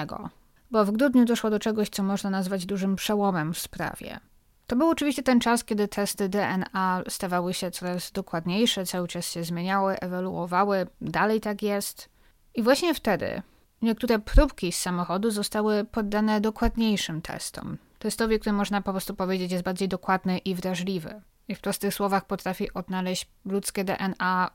bo w grudniu doszło do czegoś, co można nazwać dużym przełomem w sprawie. To był oczywiście ten czas, kiedy testy DNA stawały się coraz dokładniejsze, cały czas się zmieniały, ewoluowały, dalej tak jest. I właśnie wtedy niektóre próbki z samochodu zostały poddane dokładniejszym testom. Testowi, który można po prostu powiedzieć jest bardziej dokładny i wrażliwy. I w prostych słowach potrafi odnaleźć ludzkie DNA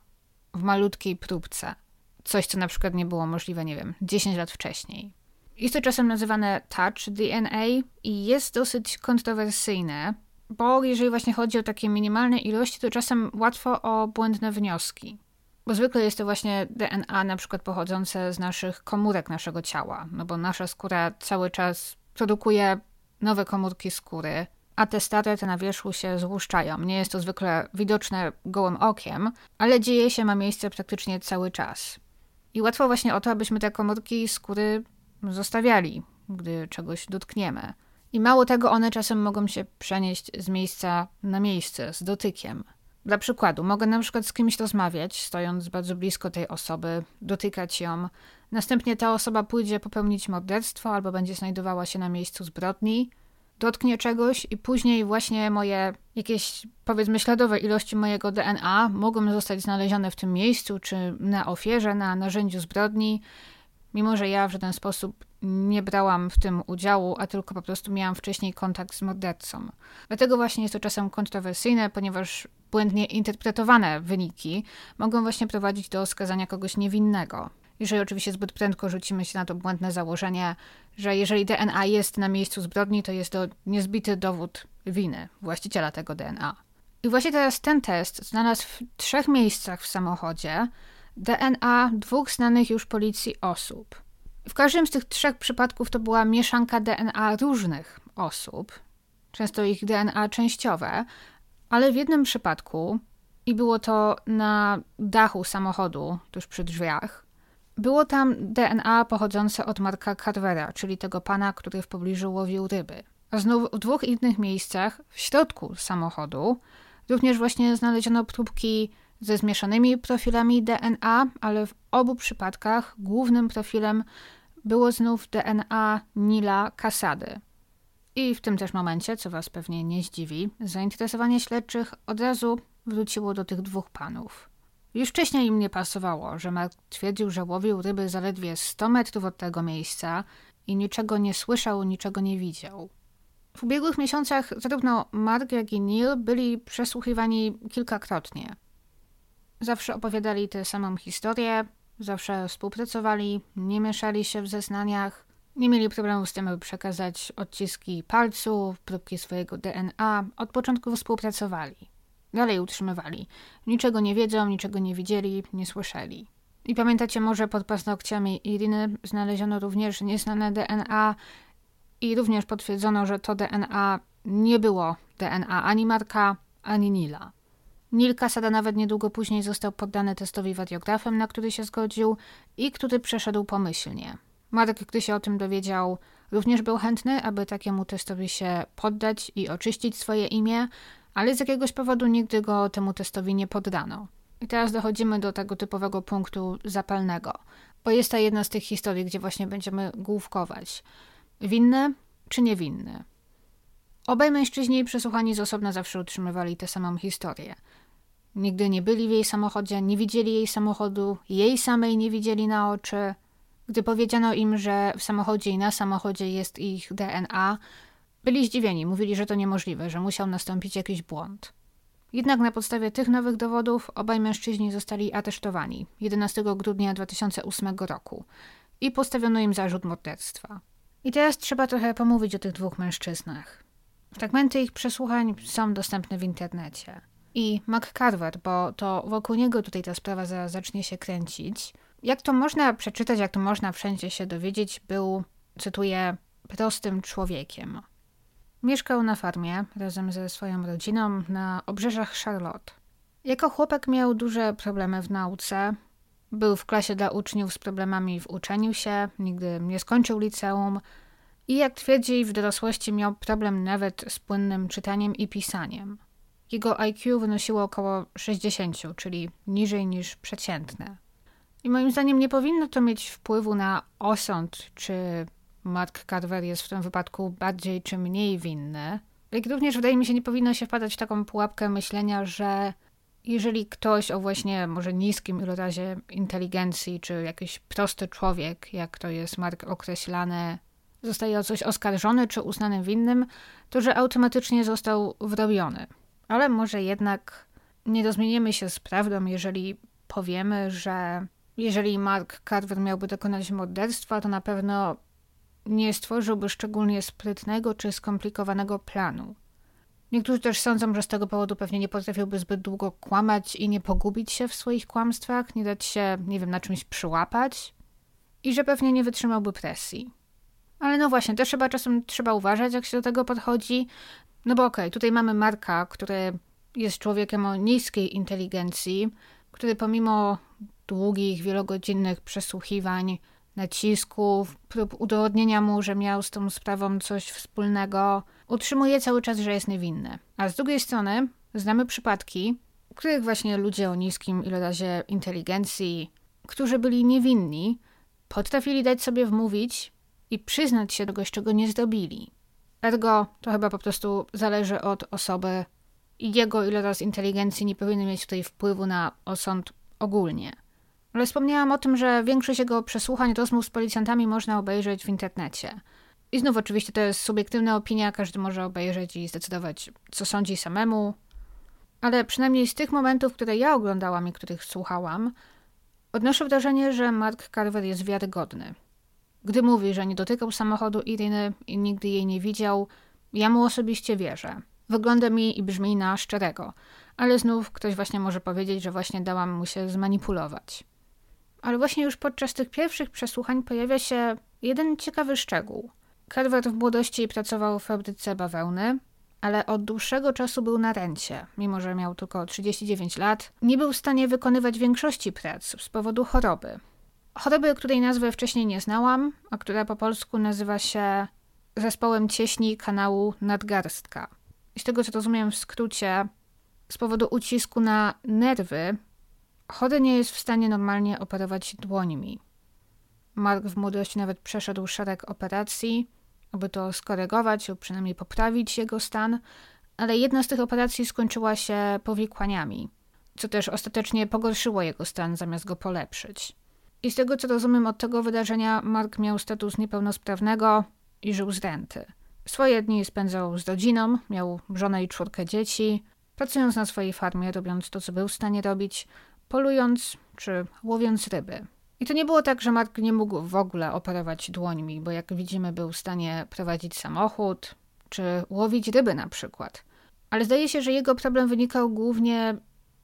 w malutkiej próbce. Coś, co na przykład nie było możliwe, nie wiem, 10 lat wcześniej. Jest to czasem nazywane touch DNA i jest dosyć kontrowersyjne, bo jeżeli właśnie chodzi o takie minimalne ilości, to czasem łatwo o błędne wnioski. Bo zwykle jest to właśnie DNA na przykład pochodzące z naszych komórek naszego ciała, no bo nasza skóra cały czas produkuje nowe komórki skóry, a te stare te na wierzchu się złuszczają. Nie jest to zwykle widoczne gołym okiem, ale dzieje się, ma miejsce praktycznie cały czas. I łatwo właśnie o to, abyśmy te komórki skóry zostawiali, gdy czegoś dotkniemy. I mało tego, one czasem mogą się przenieść z miejsca na miejsce, z dotykiem. Dla przykładu, mogę na przykład z kimś rozmawiać, stojąc bardzo blisko tej osoby, dotykać ją. Następnie ta osoba pójdzie popełnić morderstwo albo będzie znajdowała się na miejscu zbrodni, dotknie czegoś i później właśnie moje jakieś, powiedzmy, śladowe ilości mojego DNA mogą zostać znalezione w tym miejscu, czy na ofierze, na narzędziu zbrodni mimo że ja w żaden sposób nie brałam w tym udziału, a tylko po prostu miałam wcześniej kontakt z mordercą. Dlatego właśnie jest to czasem kontrowersyjne, ponieważ błędnie interpretowane wyniki mogą właśnie prowadzić do skazania kogoś niewinnego. Jeżeli oczywiście zbyt prędko rzucimy się na to błędne założenie, że jeżeli DNA jest na miejscu zbrodni, to jest to niezbity dowód winy właściciela tego DNA. I właśnie teraz ten test znalazł w trzech miejscach w samochodzie, DNA dwóch znanych już policji osób. W każdym z tych trzech przypadków to była mieszanka DNA różnych osób, często ich DNA częściowe, ale w jednym przypadku, i było to na dachu samochodu, tuż przy drzwiach, było tam DNA pochodzące od Marka Carvera, czyli tego pana, który w pobliżu łowił ryby. A znów w dwóch innych miejscach, w środku samochodu, również właśnie znaleziono próbki ze zmieszanymi profilami DNA, ale w obu przypadkach głównym profilem było znów DNA Nila Kasady. I w tym też momencie, co Was pewnie nie zdziwi, zainteresowanie śledczych od razu wróciło do tych dwóch panów. Już wcześniej im nie pasowało, że Mark twierdził, że łowił ryby zaledwie 100 metrów od tego miejsca i niczego nie słyszał, niczego nie widział. W ubiegłych miesiącach zarówno Mark, jak i Neil byli przesłuchiwani kilkakrotnie. Zawsze opowiadali tę samą historię, zawsze współpracowali, nie mieszali się w zeznaniach. Nie mieli problemu z tym, aby przekazać odciski palców, próbki swojego DNA. Od początku współpracowali. Dalej utrzymywali. Niczego nie wiedzą, niczego nie widzieli, nie słyszeli. I pamiętacie może pod paznokciami Iriny znaleziono również nieznane DNA i również potwierdzono, że to DNA nie było DNA ani Marka, ani Nila. Nil Kasada nawet niedługo później został poddany testowi wadiografem, na który się zgodził i który przeszedł pomyślnie. Marek, gdy się o tym dowiedział, również był chętny, aby takiemu testowi się poddać i oczyścić swoje imię, ale z jakiegoś powodu nigdy go temu testowi nie poddano. I teraz dochodzimy do tego typowego punktu zapalnego, bo jest to jedna z tych historii, gdzie właśnie będziemy główkować. Winny czy niewinny? Obaj mężczyźni przesłuchani z osobna zawsze utrzymywali tę samą historię. Nigdy nie byli w jej samochodzie, nie widzieli jej samochodu, jej samej nie widzieli na oczy. Gdy powiedziano im, że w samochodzie i na samochodzie jest ich DNA, byli zdziwieni, mówili, że to niemożliwe, że musiał nastąpić jakiś błąd. Jednak na podstawie tych nowych dowodów obaj mężczyźni zostali aresztowani 11 grudnia 2008 roku i postawiono im zarzut morderstwa. I teraz trzeba trochę pomówić o tych dwóch mężczyznach. Fragmenty ich przesłuchań są dostępne w internecie. I McCarver, bo to wokół niego tutaj ta sprawa zacznie się kręcić. Jak to można przeczytać, jak to można wszędzie się dowiedzieć, był, cytuję, prostym człowiekiem. Mieszkał na farmie razem ze swoją rodziną na obrzeżach Charlotte. Jako chłopak miał duże problemy w nauce. Był w klasie dla uczniów z problemami w uczeniu się, nigdy nie skończył liceum i jak twierdzi, w dorosłości miał problem nawet z płynnym czytaniem i pisaniem. Jego IQ wynosiło około 60, czyli niżej niż przeciętne. I moim zdaniem nie powinno to mieć wpływu na osąd, czy Mark Carver jest w tym wypadku bardziej czy mniej winny. Jak również wydaje mi się, nie powinno się wpadać w taką pułapkę myślenia, że jeżeli ktoś o właśnie może niskim ilorazie inteligencji, czy jakiś prosty człowiek, jak to jest Mark określany, zostaje o coś oskarżony czy uznany winnym, to że automatycznie został wrobiony. Ale może jednak nie rozmieniemy się z prawdą, jeżeli powiemy, że jeżeli Mark Carver miałby dokonać morderstwa, to na pewno nie stworzyłby szczególnie sprytnego czy skomplikowanego planu. Niektórzy też sądzą, że z tego powodu pewnie nie potrafiłby zbyt długo kłamać i nie pogubić się w swoich kłamstwach, nie dać się, nie wiem, na czymś przyłapać i że pewnie nie wytrzymałby presji. Ale no właśnie, też chyba czasem trzeba uważać, jak się do tego podchodzi, no bo okej, okay, tutaj mamy Marka, który jest człowiekiem o niskiej inteligencji, który pomimo długich, wielogodzinnych przesłuchiwań nacisków, prób udowodnienia mu, że miał z tą sprawą coś wspólnego, utrzymuje cały czas, że jest niewinny. A z drugiej strony znamy przypadki, w których właśnie ludzie o niskim ilorazie inteligencji, którzy byli niewinni, potrafili dać sobie wmówić i przyznać się do czegoś, czego nie zrobili. Ergo to chyba po prostu zależy od osoby i jego iloraz inteligencji nie powinny mieć tutaj wpływu na osąd ogólnie. Ale wspomniałam o tym, że większość jego przesłuchań, rozmów z policjantami można obejrzeć w internecie. I znów oczywiście to jest subiektywna opinia, każdy może obejrzeć i zdecydować, co sądzi samemu. Ale przynajmniej z tych momentów, które ja oglądałam i których słuchałam, odnoszę wrażenie, że Mark Carver jest wiarygodny. Gdy mówi, że nie dotykał samochodu Iriny i nigdy jej nie widział, ja mu osobiście wierzę. Wygląda mi i brzmi na szczerego, ale znów ktoś właśnie może powiedzieć, że właśnie dałam mu się zmanipulować. Ale właśnie już podczas tych pierwszych przesłuchań pojawia się jeden ciekawy szczegół. Carver w młodości pracował w fabryce bawełny, ale od dłuższego czasu był na rencie. Mimo, że miał tylko 39 lat, nie był w stanie wykonywać większości prac z powodu choroby. Choroby, której nazwę wcześniej nie znałam, a która po polsku nazywa się zespołem cieśni kanału nadgarstka. I z tego co rozumiem w skrócie, z powodu ucisku na nerwy Chory nie jest w stanie normalnie operować dłońmi. Mark w młodości nawet przeszedł szereg operacji, aby to skorygować lub przynajmniej poprawić jego stan, ale jedna z tych operacji skończyła się powikłaniami, co też ostatecznie pogorszyło jego stan zamiast go polepszyć. I z tego co rozumiem od tego wydarzenia, Mark miał status niepełnosprawnego i żył z renty. Swoje dni spędzał z rodziną, miał żonę i czwórkę dzieci, pracując na swojej farmie, robiąc to, co był w stanie robić, polując czy łowiąc ryby. I to nie było tak, że Mark nie mógł w ogóle operować dłońmi, bo jak widzimy, był w stanie prowadzić samochód czy łowić ryby na przykład. Ale zdaje się, że jego problem wynikał głównie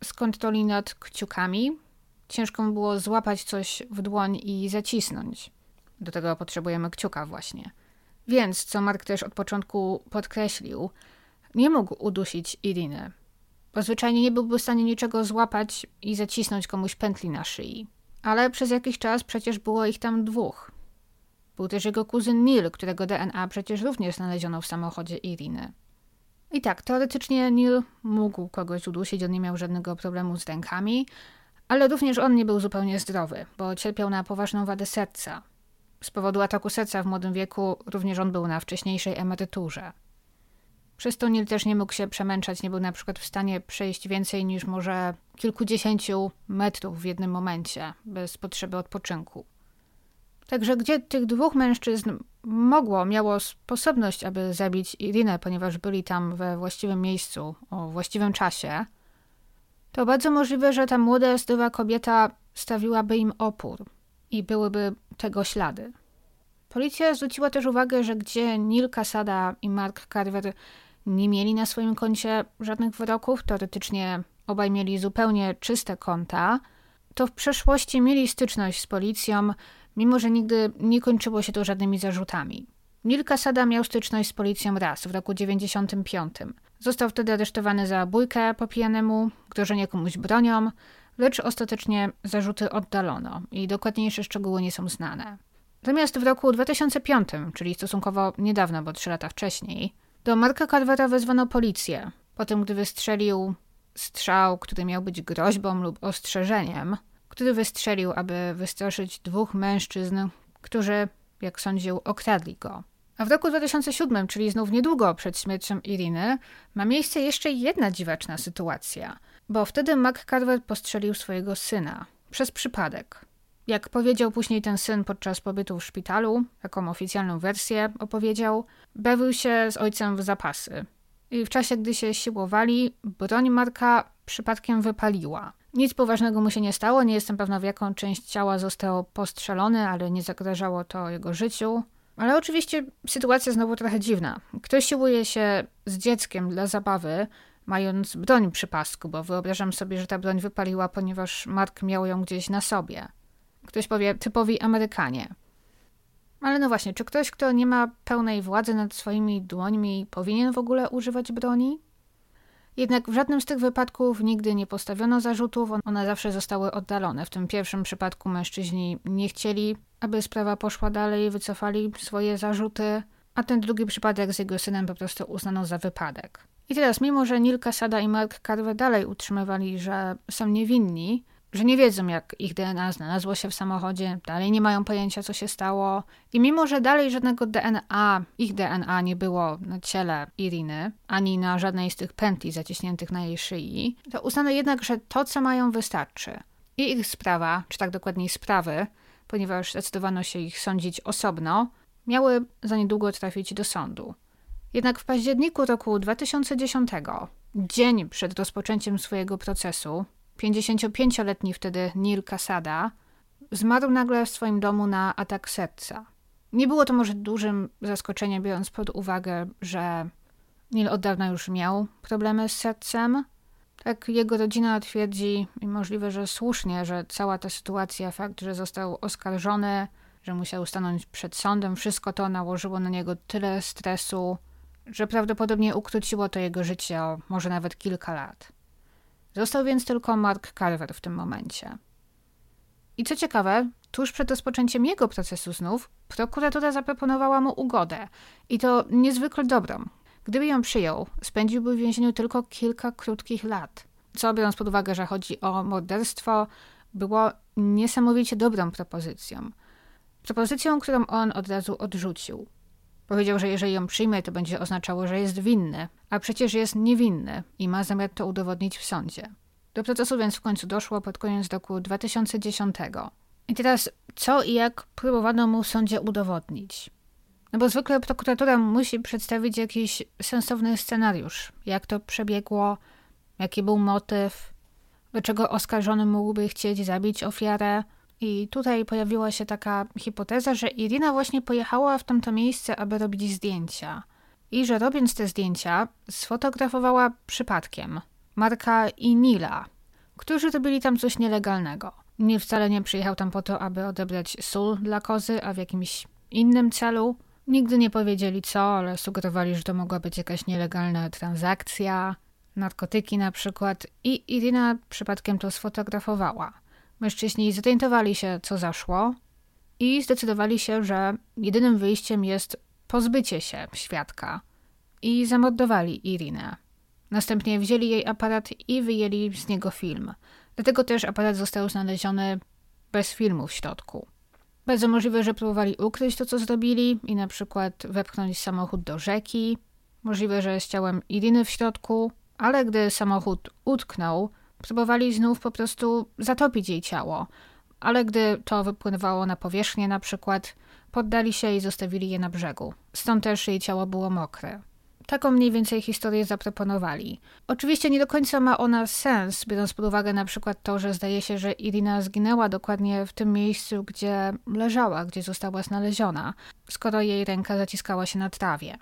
z kontroli nad kciukami. Ciężko było złapać coś w dłoń i zacisnąć. Do tego potrzebujemy kciuka właśnie. Więc, co Mark też od początku podkreślił, nie mógł udusić Iriny, bo zwyczajnie nie byłby w stanie niczego złapać i zacisnąć komuś pętli na szyi. Ale przez jakiś czas przecież było ich tam dwóch. Był też jego kuzyn Neil, którego DNA przecież również znaleziono w samochodzie Iriny. I tak, teoretycznie Neil mógł kogoś udusić, on nie miał żadnego problemu z rękami, ale również on nie był zupełnie zdrowy, bo cierpiał na poważną wadę serca. Z powodu ataku serca w młodym wieku również on był na wcześniejszej emeryturze. Przez to Neil też nie mógł się przemęczać, nie był na przykład w stanie przejść więcej niż może kilkudziesięciu metrów w jednym momencie, bez potrzeby odpoczynku. Także gdzie tych dwóch mężczyzn mogło, miało sposobność, aby zabić Irinę, ponieważ byli tam we właściwym miejscu, o właściwym czasie, to bardzo możliwe, że ta młoda, zdrowa kobieta stawiłaby im opór i byłyby tego ślady. Policja zwróciła też uwagę, że gdzie Neil Casada i Mark Carver nie mieli na swoim koncie żadnych wyroków, teoretycznie obaj mieli zupełnie czyste konta, to w przeszłości mieli styczność z policją, mimo że nigdy nie kończyło się to żadnymi zarzutami. Neil Casada miał styczność z policją raz w roku 95. Został wtedy aresztowany za bójkę po pijanemu, grożenie komuś bronią, lecz ostatecznie zarzuty oddalono i dokładniejsze szczegóły nie są znane. Natomiast w roku 2005, czyli stosunkowo niedawno, bo trzy lata wcześniej, do Marka Carvera wezwano policję, po tym gdy wystrzelił strzał, który miał być groźbą lub ostrzeżeniem, który wystrzelił, aby wystraszyć dwóch mężczyzn, którzy, jak sądził, okradli go. A w roku 2007, czyli znów niedługo przed śmiercią Iriny, ma miejsce jeszcze jedna dziwaczna sytuacja, bo wtedy Mac Carver postrzelił swojego syna przez przypadek. Jak powiedział później ten syn podczas pobytu w szpitalu, taką oficjalną wersję opowiedział, bawił się z ojcem w zapasy. I w czasie, gdy się siłowali, broń Marka przypadkiem wypaliła. Nic poważnego mu się nie stało, nie jestem pewna w jaką część ciała został postrzelony, ale nie zagrażało to jego życiu. Ale oczywiście sytuacja znowu trochę dziwna. Ktoś siłuje się z dzieckiem dla zabawy, mając broń przy pasku, bo wyobrażam sobie, że ta broń wypaliła, ponieważ Mark miał ją gdzieś na sobie. Ktoś powie typowi Amerykanie. Ale no właśnie, czy ktoś, kto nie ma pełnej władzy nad swoimi dłońmi, powinien w ogóle używać broni? Jednak w żadnym z tych wypadków nigdy nie postawiono zarzutów, one zawsze zostały oddalone. W tym pierwszym przypadku mężczyźni nie chcieli, aby sprawa poszła dalej, wycofali swoje zarzuty, a ten drugi przypadek z jego synem po prostu uznano za wypadek. I teraz, mimo że Neil Casada i Mark Carver dalej utrzymywali, że są niewinni, że nie wiedzą, jak ich DNA znalazło się w samochodzie, dalej nie mają pojęcia, co się stało. I mimo, że dalej żadnego DNA, ich DNA nie było na ciele Iriny, ani na żadnej z tych pętli zaciśniętych na jej szyi, to uznano jednak, że to, co mają, wystarczy. I ich sprawa, czy tak dokładniej sprawy, ponieważ zdecydowano się ich sądzić osobno, miały za niedługo trafić do sądu. Jednak w październiku roku 2010, dzień przed rozpoczęciem swojego procesu, 55-letni wtedy Neil Casada, zmarł nagle w swoim domu na atak serca. Nie było to może dużym zaskoczeniem, biorąc pod uwagę, że Neil od dawna już miał problemy z sercem. Tak jego rodzina twierdzi, i możliwe, że słusznie, że cała ta sytuacja, fakt, że został oskarżony, że musiał stanąć przed sądem, wszystko to nałożyło na niego tyle stresu, że prawdopodobnie ukróciło to jego życie o może nawet kilka lat. Został więc tylko Mark Carver w tym momencie. I co ciekawe, tuż przed rozpoczęciem jego procesu znów, prokuratura zaproponowała mu ugodę. I to niezwykle dobrą. Gdyby ją przyjął, spędziłby w więzieniu tylko kilka krótkich lat. Co, biorąc pod uwagę, że chodzi o morderstwo, było niesamowicie dobrą propozycją. Propozycją, którą on od razu odrzucił. Powiedział, że jeżeli ją przyjmie, to będzie oznaczało, że jest winny, a przecież jest niewinny i ma zamiar to udowodnić w sądzie. Do procesu więc w końcu doszło pod koniec roku 2010. I teraz co i jak próbowano mu w sądzie udowodnić? No bo zwykle prokuratura musi przedstawić jakiś sensowny scenariusz, jak to przebiegło, jaki był motyw, dlaczego oskarżony mógłby chcieć zabić ofiarę, I tutaj pojawiła się taka hipoteza, że Irina właśnie pojechała w tamto miejsce, aby robić zdjęcia. I że robiąc te zdjęcia, sfotografowała przypadkiem Marka i Nila, którzy robili tam coś nielegalnego. Nie wcale nie przyjechał tam po to, aby odebrać sól dla kozy, a w jakimś innym celu. Nigdy nie powiedzieli co, ale sugerowali, że to mogła być jakaś nielegalna transakcja, narkotyki na przykład. I Irina przypadkiem to sfotografowała. Mężczyźni zorientowali się, co zaszło i zdecydowali się, że jedynym wyjściem jest pozbycie się świadka i zamordowali Irinę. Następnie wzięli jej aparat i wyjęli z niego film. Dlatego też aparat został znaleziony bez filmu w środku. Bardzo możliwe, że próbowali ukryć to, co zrobili i na przykład wepchnąć samochód do rzeki. Możliwe, że z ciałem Iriny w środku, ale gdy samochód utknął, próbowali znów po prostu zatopić jej ciało. Ale gdy to wypływało na powierzchnię na przykład, poddali się i zostawili je na brzegu. Stąd też jej ciało było mokre. Taką mniej więcej historię zaproponowali. Oczywiście nie do końca ma ona sens, biorąc pod uwagę na przykład to, że zdaje się, że Irina zginęła dokładnie w tym miejscu, gdzie leżała, gdzie została znaleziona, skoro jej ręka zaciskała się na trawie.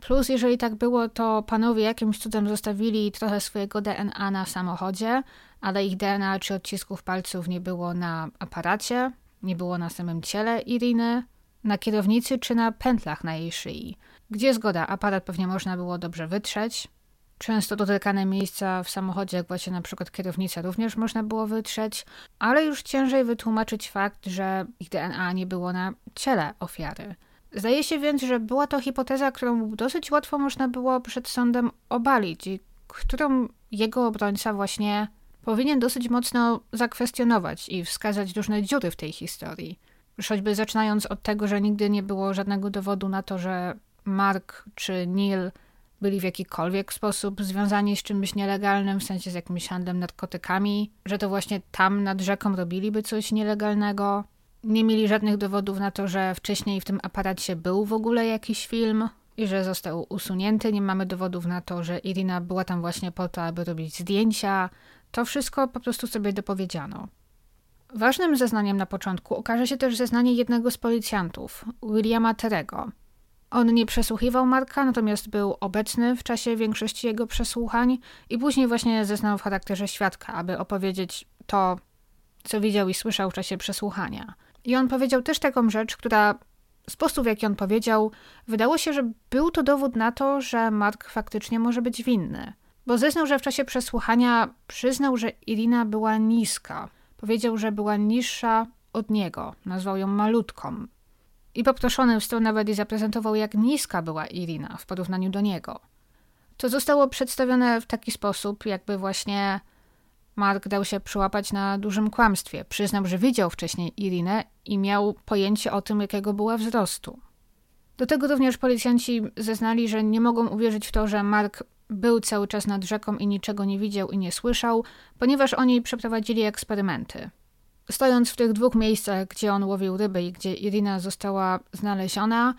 Plus, jeżeli tak było, to panowie jakimś cudem zostawili trochę swojego DNA na samochodzie, ale ich DNA czy odcisków palców nie było na aparacie, nie było na samym ciele Iriny, na kierownicy czy na pętlach na jej szyi. Gdzie zgoda, aparat pewnie można było dobrze wytrzeć. Często dotykane miejsca w samochodzie, jak właśnie na przykład kierownica, również można było wytrzeć, ale już ciężej wytłumaczyć fakt, że ich DNA nie było na ciele ofiary. Zdaje się więc, że była to hipoteza, którą dosyć łatwo można było przed sądem obalić i którą jego obrońca właśnie powinien dosyć mocno zakwestionować i wskazać różne dziury w tej historii. Choćby zaczynając od tego, że nigdy nie było żadnego dowodu na to, że Mark czy Neil byli w jakikolwiek sposób związani z czymś nielegalnym, w sensie z jakimś handlem narkotykami, że to właśnie tam nad rzeką robiliby coś nielegalnego. Nie mieli żadnych dowodów na to, że wcześniej w tym aparacie był w ogóle jakiś film i że został usunięty. Nie mamy dowodów na to, że Irina była tam właśnie po to, aby robić zdjęcia. To wszystko po prostu sobie dopowiedziano. Ważnym zeznaniem na początku okaże się też zeznanie jednego z policjantów, Williama Terego. On nie przesłuchiwał Marka, natomiast był obecny w czasie większości jego przesłuchań i później właśnie zeznał w charakterze świadka, aby opowiedzieć to, co widział i słyszał w czasie przesłuchania. I on powiedział też taką rzecz, która sposób, w jaki on powiedział, wydało się, że był to dowód na to, że Mark faktycznie może być winny. Bo zeznał, że w czasie przesłuchania przyznał, że Irina była niska. Powiedział, że była niższa od niego. Nazwał ją malutką. I poproszony wstał nawet i zaprezentował, jak niska była Irina w porównaniu do niego. To zostało przedstawione w taki sposób, jakby właśnie Mark dał się przyłapać na dużym kłamstwie. Przyznał, że widział wcześniej Irinę i miał pojęcie o tym, jakiego była wzrostu. Do tego również policjanci zeznali, że nie mogą uwierzyć w to, że Mark był cały czas nad rzeką i niczego nie widział i nie słyszał, ponieważ oni przeprowadzili eksperymenty. Stojąc w tych dwóch miejscach, gdzie on łowił ryby i gdzie Irina została znaleziona,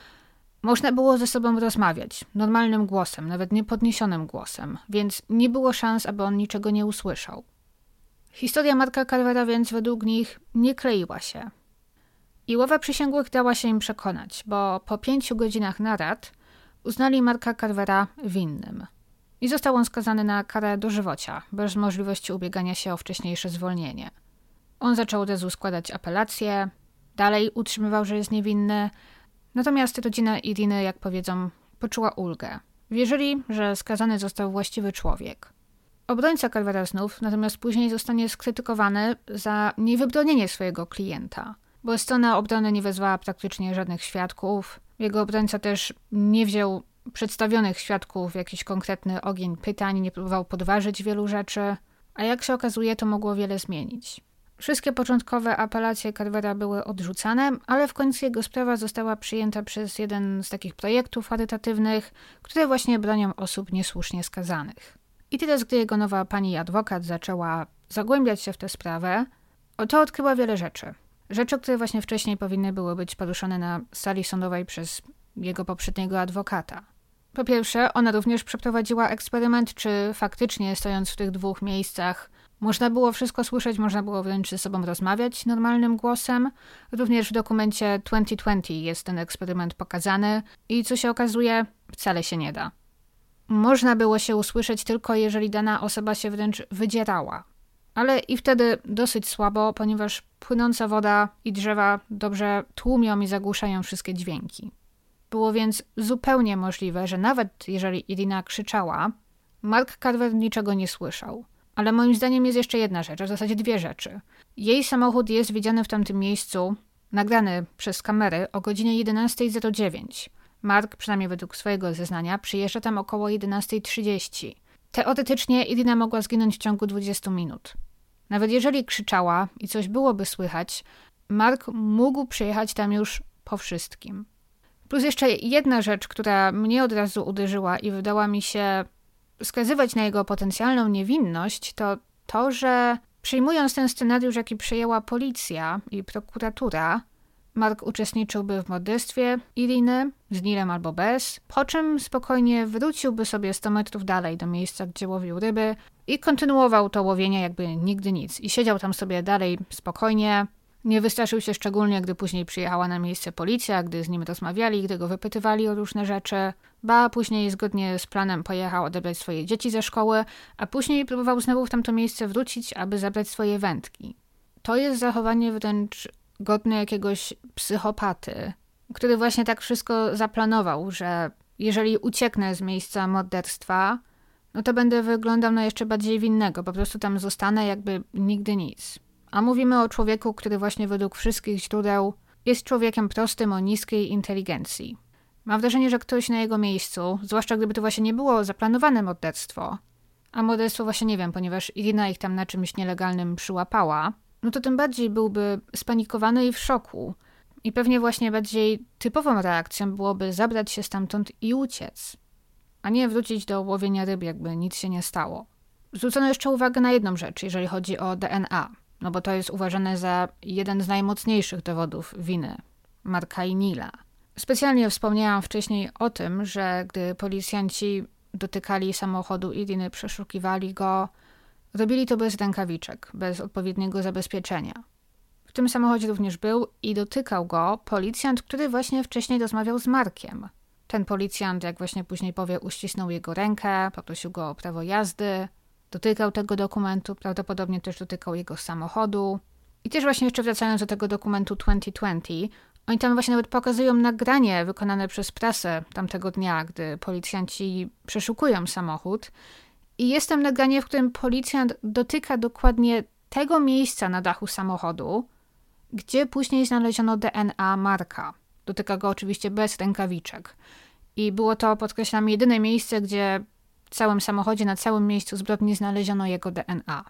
można było ze sobą rozmawiać normalnym głosem, nawet niepodniesionym głosem, więc nie było szans, aby on niczego nie usłyszał. Historia Marka Carvera więc według nich nie kleiła się. I ława przysięgłych dała się im przekonać, bo po pięciu godzinach narad uznali Marka Carvera winnym. I został on skazany na karę dożywocia, bez możliwości ubiegania się o wcześniejsze zwolnienie. On zaczął od razu składać apelacje, dalej utrzymywał, że jest niewinny, natomiast rodzina Iriny, jak powiedzą, poczuła ulgę. Wierzyli, że skazany został właściwy człowiek. Obrońca Carvera znów natomiast później zostanie skrytykowany za niewybronienie swojego klienta, bo strona obrony nie wezwała praktycznie żadnych świadków. Jego obrońca też nie wziął przedstawionych świadków w jakiś konkretny ogień pytań, nie próbował podważyć wielu rzeczy, a jak się okazuje, to mogło wiele zmienić. Wszystkie początkowe apelacje Carvera były odrzucane, ale w końcu jego sprawa została przyjęta przez jeden z takich projektów charytatywnych, które właśnie bronią osób niesłusznie skazanych. I teraz, gdy jego nowa pani adwokat zaczęła zagłębiać się w tę sprawę, to odkryła wiele rzeczy. Rzeczy, które właśnie wcześniej powinny były być poruszone na sali sądowej przez jego poprzedniego adwokata. Po pierwsze, ona również przeprowadziła eksperyment, czy faktycznie stojąc w tych dwóch miejscach Można było wszystko słyszeć, można było wręcz ze sobą rozmawiać normalnym głosem. Również w dokumencie 2020 jest ten eksperyment pokazany i co się okazuje, wcale się nie da. Można było się usłyszeć tylko jeżeli dana osoba się wręcz wydzierała. Ale i wtedy dosyć słabo, ponieważ płynąca woda i drzewa dobrze tłumią i zagłuszają wszystkie dźwięki. Było więc zupełnie możliwe, że nawet jeżeli Irina krzyczała, Mark Carver niczego nie słyszał. Ale moim zdaniem jest jeszcze jedna rzecz, a w zasadzie dwie rzeczy. Jej samochód jest widziany w tamtym miejscu, nagrany przez kamery o godzinie 11.09. Mark, przynajmniej według swojego zeznania, przyjeżdża tam około 11.30. Teoretycznie Irina mogła zginąć w ciągu 20 minut. Nawet jeżeli krzyczała i coś byłoby słychać, Mark mógł przyjechać tam już po wszystkim. Plus jeszcze jedna rzecz, która mnie od razu uderzyła i wydała mi się wskazywać na jego potencjalną niewinność, to to, że przyjmując ten scenariusz, jaki przyjęła policja i prokuratura, Mark uczestniczyłby w morderstwie Iriny, z Nilem albo bez, po czym spokojnie wróciłby sobie 100 metrów dalej do miejsca, gdzie łowił ryby i kontynuował to łowienie jakby nigdy nic. I siedział tam sobie dalej spokojnie, nie wystraszył się szczególnie, gdy później przyjechała na miejsce policja, gdy z nim rozmawiali, gdy go wypytywali o różne rzeczy. Ba później zgodnie z planem pojechał odebrać swoje dzieci ze szkoły, a później próbował znowu w tamto miejsce wrócić, aby zabrać swoje wędki. To jest zachowanie wręcz godne jakiegoś psychopaty, który właśnie tak wszystko zaplanował, że jeżeli ucieknę z miejsca morderstwa, no to będę wyglądał na jeszcze bardziej winnego, po prostu tam zostanę jakby nigdy nic. A mówimy o człowieku, który właśnie według wszystkich źródeł jest człowiekiem prostym o niskiej inteligencji. Mam wrażenie, że ktoś na jego miejscu, zwłaszcza gdyby to właśnie nie było zaplanowane morderstwo, a morderstwo właśnie nie wiem, ponieważ Irina ich tam na czymś nielegalnym przyłapała, no to tym bardziej byłby spanikowany i w szoku. I pewnie właśnie bardziej typową reakcją byłoby zabrać się stamtąd i uciec, a nie wrócić do łowienia ryb, jakby nic się nie stało. Zwrócono jeszcze uwagę na jedną rzecz, jeżeli chodzi o DNA no bo to jest uważane za jeden z najmocniejszych dowodów winy Marka i Nila. Specjalnie wspomniałam wcześniej o tym, że gdy policjanci dotykali samochodu Iriny, przeszukiwali go, robili to bez rękawiczek, bez odpowiedniego zabezpieczenia. W tym samochodzie również był i dotykał go policjant, który właśnie wcześniej rozmawiał z Markiem. Ten policjant, jak właśnie później powie, uścisnął jego rękę, poprosił go o prawo jazdy, dotykał tego dokumentu, prawdopodobnie też dotykał jego samochodu. I też właśnie jeszcze wracając do tego dokumentu 2020, oni tam właśnie nawet pokazują nagranie wykonane przez prasę tamtego dnia, gdy policjanci przeszukują samochód. I jest tam nagranie, w którym policjant dotyka dokładnie tego miejsca na dachu samochodu, gdzie później znaleziono DNA Marka. Dotyka go oczywiście bez rękawiczek. I było to, podkreślam, jedyne miejsce, gdzie w całym samochodzie, na całym miejscu zbrodni znaleziono jego DNA.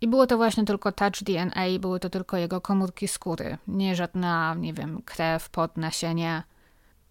I było to właśnie tylko touch DNA, były to tylko jego komórki skóry, nie żadna, nie wiem, krew, pot, nasienie.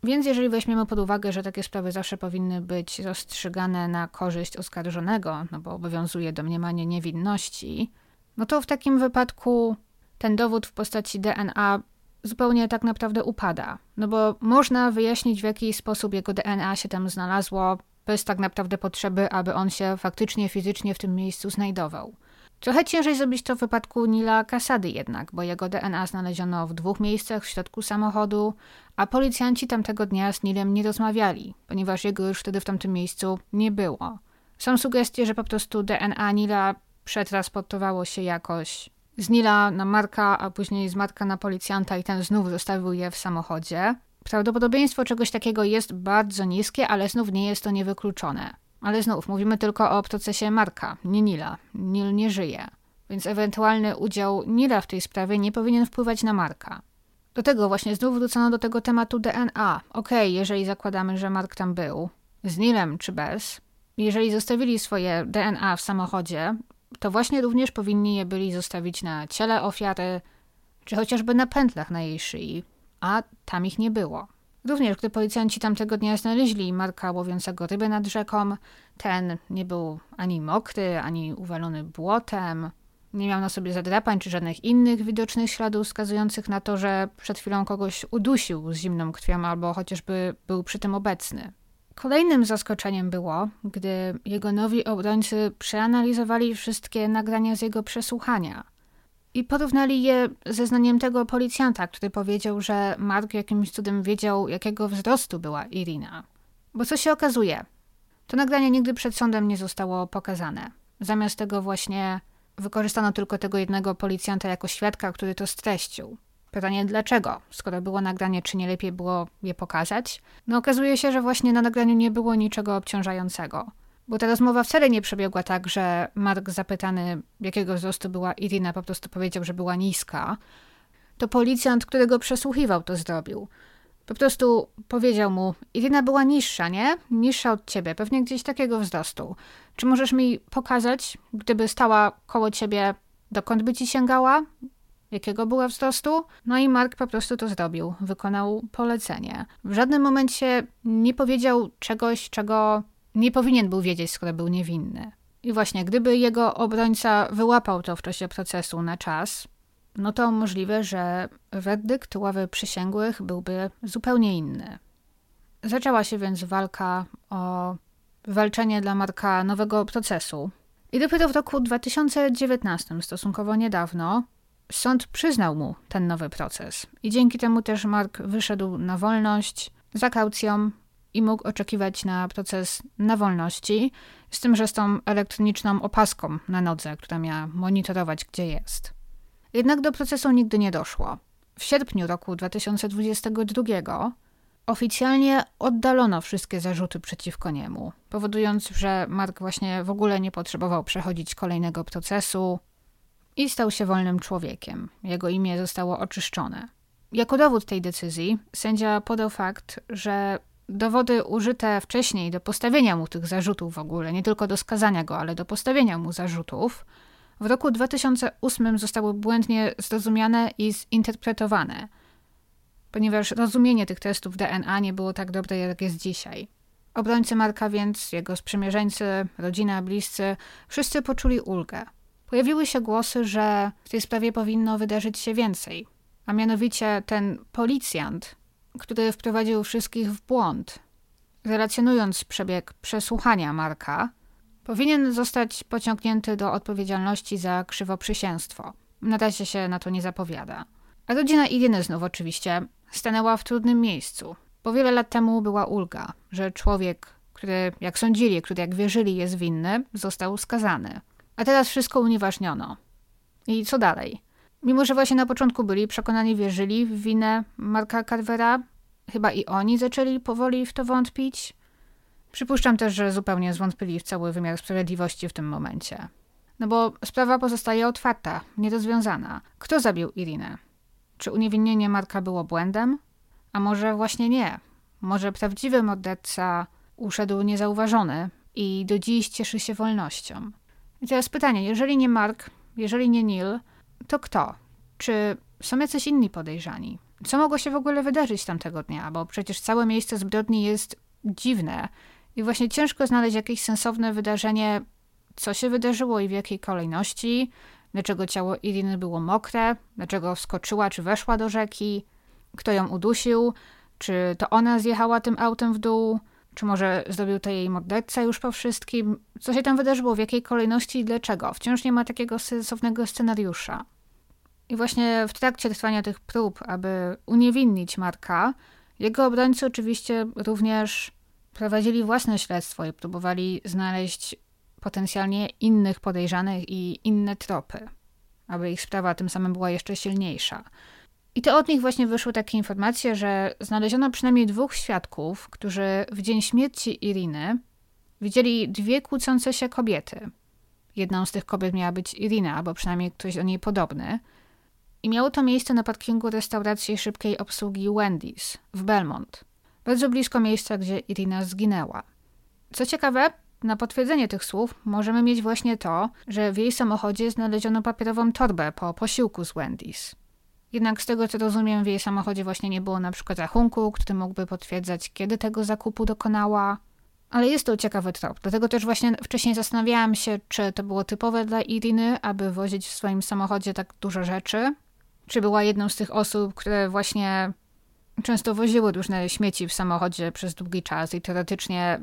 Więc jeżeli weźmiemy pod uwagę, że takie sprawy zawsze powinny być rozstrzygane na korzyść oskarżonego, no bo obowiązuje domniemanie niewinności, no to w takim wypadku ten dowód w postaci DNA zupełnie tak naprawdę upada. No bo można wyjaśnić, w jaki sposób jego DNA się tam znalazło, bez tak naprawdę potrzeby, aby on się faktycznie, fizycznie w tym miejscu znajdował. Trochę ciężej zrobić to w wypadku Nila Kasady jednak, bo jego DNA znaleziono w dwóch miejscach w środku samochodu, a policjanci tamtego dnia z Nilem nie rozmawiali, ponieważ jego już wtedy w tamtym miejscu nie było. Są sugestie, że po prostu DNA Nila przetransportowało się jakoś z Nila na Marka, a później z Marka na policjanta i ten znów zostawił je w samochodzie. Prawdopodobieństwo czegoś takiego jest bardzo niskie, ale znów nie jest to niewykluczone. Ale znów mówimy tylko o procesie Marka, nie Nila. Nil nie żyje. Więc ewentualny udział Nila w tej sprawie nie powinien wpływać na Marka. Do tego właśnie znów wrócono do tego tematu DNA. Okej, okay, jeżeli zakładamy, że Mark tam był, z Nilem czy bez, jeżeli zostawili swoje DNA w samochodzie, to właśnie również powinni je byli zostawić na ciele ofiary, czy chociażby na pętlach na jej szyi, a tam ich nie było. Również gdy policjanci tamtego dnia znaleźli Marka łowiącego ryby nad rzeką, ten nie był ani mokry, ani uwalony błotem, nie miał na sobie zadrapań czy żadnych innych widocznych śladów wskazujących na to, że przed chwilą kogoś udusił z zimną krwią albo chociażby był przy tym obecny. Kolejnym zaskoczeniem było, gdy jego nowi obrońcy przeanalizowali wszystkie nagrania z jego przesłuchania i porównali je ze znaniem tego policjanta, który powiedział, że Mark jakimś cudem wiedział, jakiego wzrostu była Irina. Bo co się okazuje? To nagranie nigdy przed sądem nie zostało pokazane. Zamiast tego właśnie wykorzystano tylko tego jednego policjanta jako świadka, który to streścił. Pytanie dlaczego? Skoro było nagranie, czy nie lepiej było je pokazać? No okazuje się, że właśnie na nagraniu nie było niczego obciążającego. Bo ta rozmowa wcale nie przebiegła tak, że Mark zapytany, jakiego wzrostu była Irina, po prostu powiedział, że była niska. To policjant, którego przesłuchiwał, to zrobił. Po prostu powiedział mu, Irina była niższa, nie? Niższa od ciebie, pewnie gdzieś takiego wzrostu. Czy możesz mi pokazać, gdyby stała koło ciebie, dokąd by ci sięgała? Jakiego była wzrostu? No i Mark po prostu to zrobił, wykonał polecenie. W żadnym momencie nie powiedział czegoś, czego nie powinien był wiedzieć, skoro był niewinny. I właśnie, gdyby jego obrońca wyłapał to w czasie procesu na czas, no to możliwe, że werdykt ławy przysięgłych byłby zupełnie inny. Zaczęła się więc walka o walczenie dla Marka nowego procesu. I dopiero w roku 2019, stosunkowo niedawno, sąd przyznał mu ten nowy proces. I dzięki temu też Mark wyszedł na wolność za kaucją i mógł oczekiwać na proces na wolności, z tym, że z tą elektroniczną opaską na nodze, która miała monitorować, gdzie jest. Jednak do procesu nigdy nie doszło. W sierpniu roku 2022 oficjalnie oddalono wszystkie zarzuty przeciwko niemu, powodując, że Mark właśnie w ogóle nie potrzebował przechodzić kolejnego procesu i stał się wolnym człowiekiem. Jego imię zostało oczyszczone. Jako dowód tej decyzji sędzia podał fakt, że dowody użyte wcześniej do postawienia mu tych zarzutów w ogóle, nie tylko do skazania go, ale do postawienia mu zarzutów, w roku 2008 zostały błędnie zrozumiane i zinterpretowane, ponieważ rozumienie tych testów DNA nie było tak dobre, jak jest dzisiaj. Obrońcy Marka więc, jego sprzymierzeńcy, rodzina, bliscy, wszyscy poczuli ulgę. Pojawiły się głosy, że w tej sprawie powinno wydarzyć się więcej, a mianowicie ten policjant, który wprowadził wszystkich w błąd, relacjonując przebieg przesłuchania Marka, powinien zostać pociągnięty do odpowiedzialności za krzywoprzysięstwo. Na razie się na to nie zapowiada. A rodzina Iriny znów oczywiście stanęła w trudnym miejscu, bo wiele lat temu była ulga, że człowiek, który, jak sądzili, który, jak wierzyli, jest winny, został skazany. A teraz wszystko unieważniono. I co dalej? Mimo, że właśnie na początku byli przekonani, wierzyli w winę Marka Carvera, chyba i oni zaczęli powoli w to wątpić. Przypuszczam też, że zupełnie zwątpili w cały wymiar sprawiedliwości w tym momencie. No bo sprawa pozostaje otwarta, nierozwiązana. Kto zabił Irinę? Czy uniewinnienie Marka było błędem? A może właśnie nie? Może prawdziwy morderca uszedł niezauważony i do dziś cieszy się wolnością? I teraz pytanie, jeżeli nie Mark, jeżeli nie Neil, to kto? Czy są jacyś inni podejrzani? Co mogło się w ogóle wydarzyć tamtego dnia? Bo przecież całe miejsce zbrodni jest dziwne i właśnie ciężko znaleźć jakieś sensowne wydarzenie, co się wydarzyło i w jakiej kolejności, dlaczego ciało Iriny było mokre, dlaczego wskoczyła czy weszła do rzeki, kto ją udusił, czy to ona zjechała tym autem w dół, czy może zrobił to jej morderca już po wszystkim? Co się tam wydarzyło, w jakiej kolejności i dlaczego? Wciąż nie ma takiego sensownego scenariusza. I właśnie w trakcie trwania tych prób, aby uniewinnić Marka, jego obrońcy oczywiście również prowadzili własne śledztwo i próbowali znaleźć potencjalnie innych podejrzanych i inne tropy, aby ich sprawa tym samym była jeszcze silniejsza. I to od nich właśnie wyszły takie informacje, że znaleziono przynajmniej dwóch świadków, którzy w dzień śmierci Iriny widzieli dwie kłócące się kobiety. Jedną z tych kobiet miała być Irina, albo przynajmniej ktoś do niej podobny. I miało to miejsce na parkingu restauracji szybkiej obsługi Wendy's w Belmont, bardzo blisko miejsca, gdzie Irina zginęła. Co ciekawe, na potwierdzenie tych słów możemy mieć właśnie to, że w jej samochodzie znaleziono papierową torbę po posiłku z Wendy's. Jednak z tego co rozumiem, w jej samochodzie właśnie nie było na przykład rachunku, który mógłby potwierdzać, kiedy tego zakupu dokonała. Ale jest to ciekawy trop. Dlatego też właśnie wcześniej zastanawiałam się, czy to było typowe dla Iriny, aby wozić w swoim samochodzie tak dużo rzeczy. Czy była jedną z tych osób, które właśnie często woziły różne śmieci w samochodzie przez długi czas i teoretycznie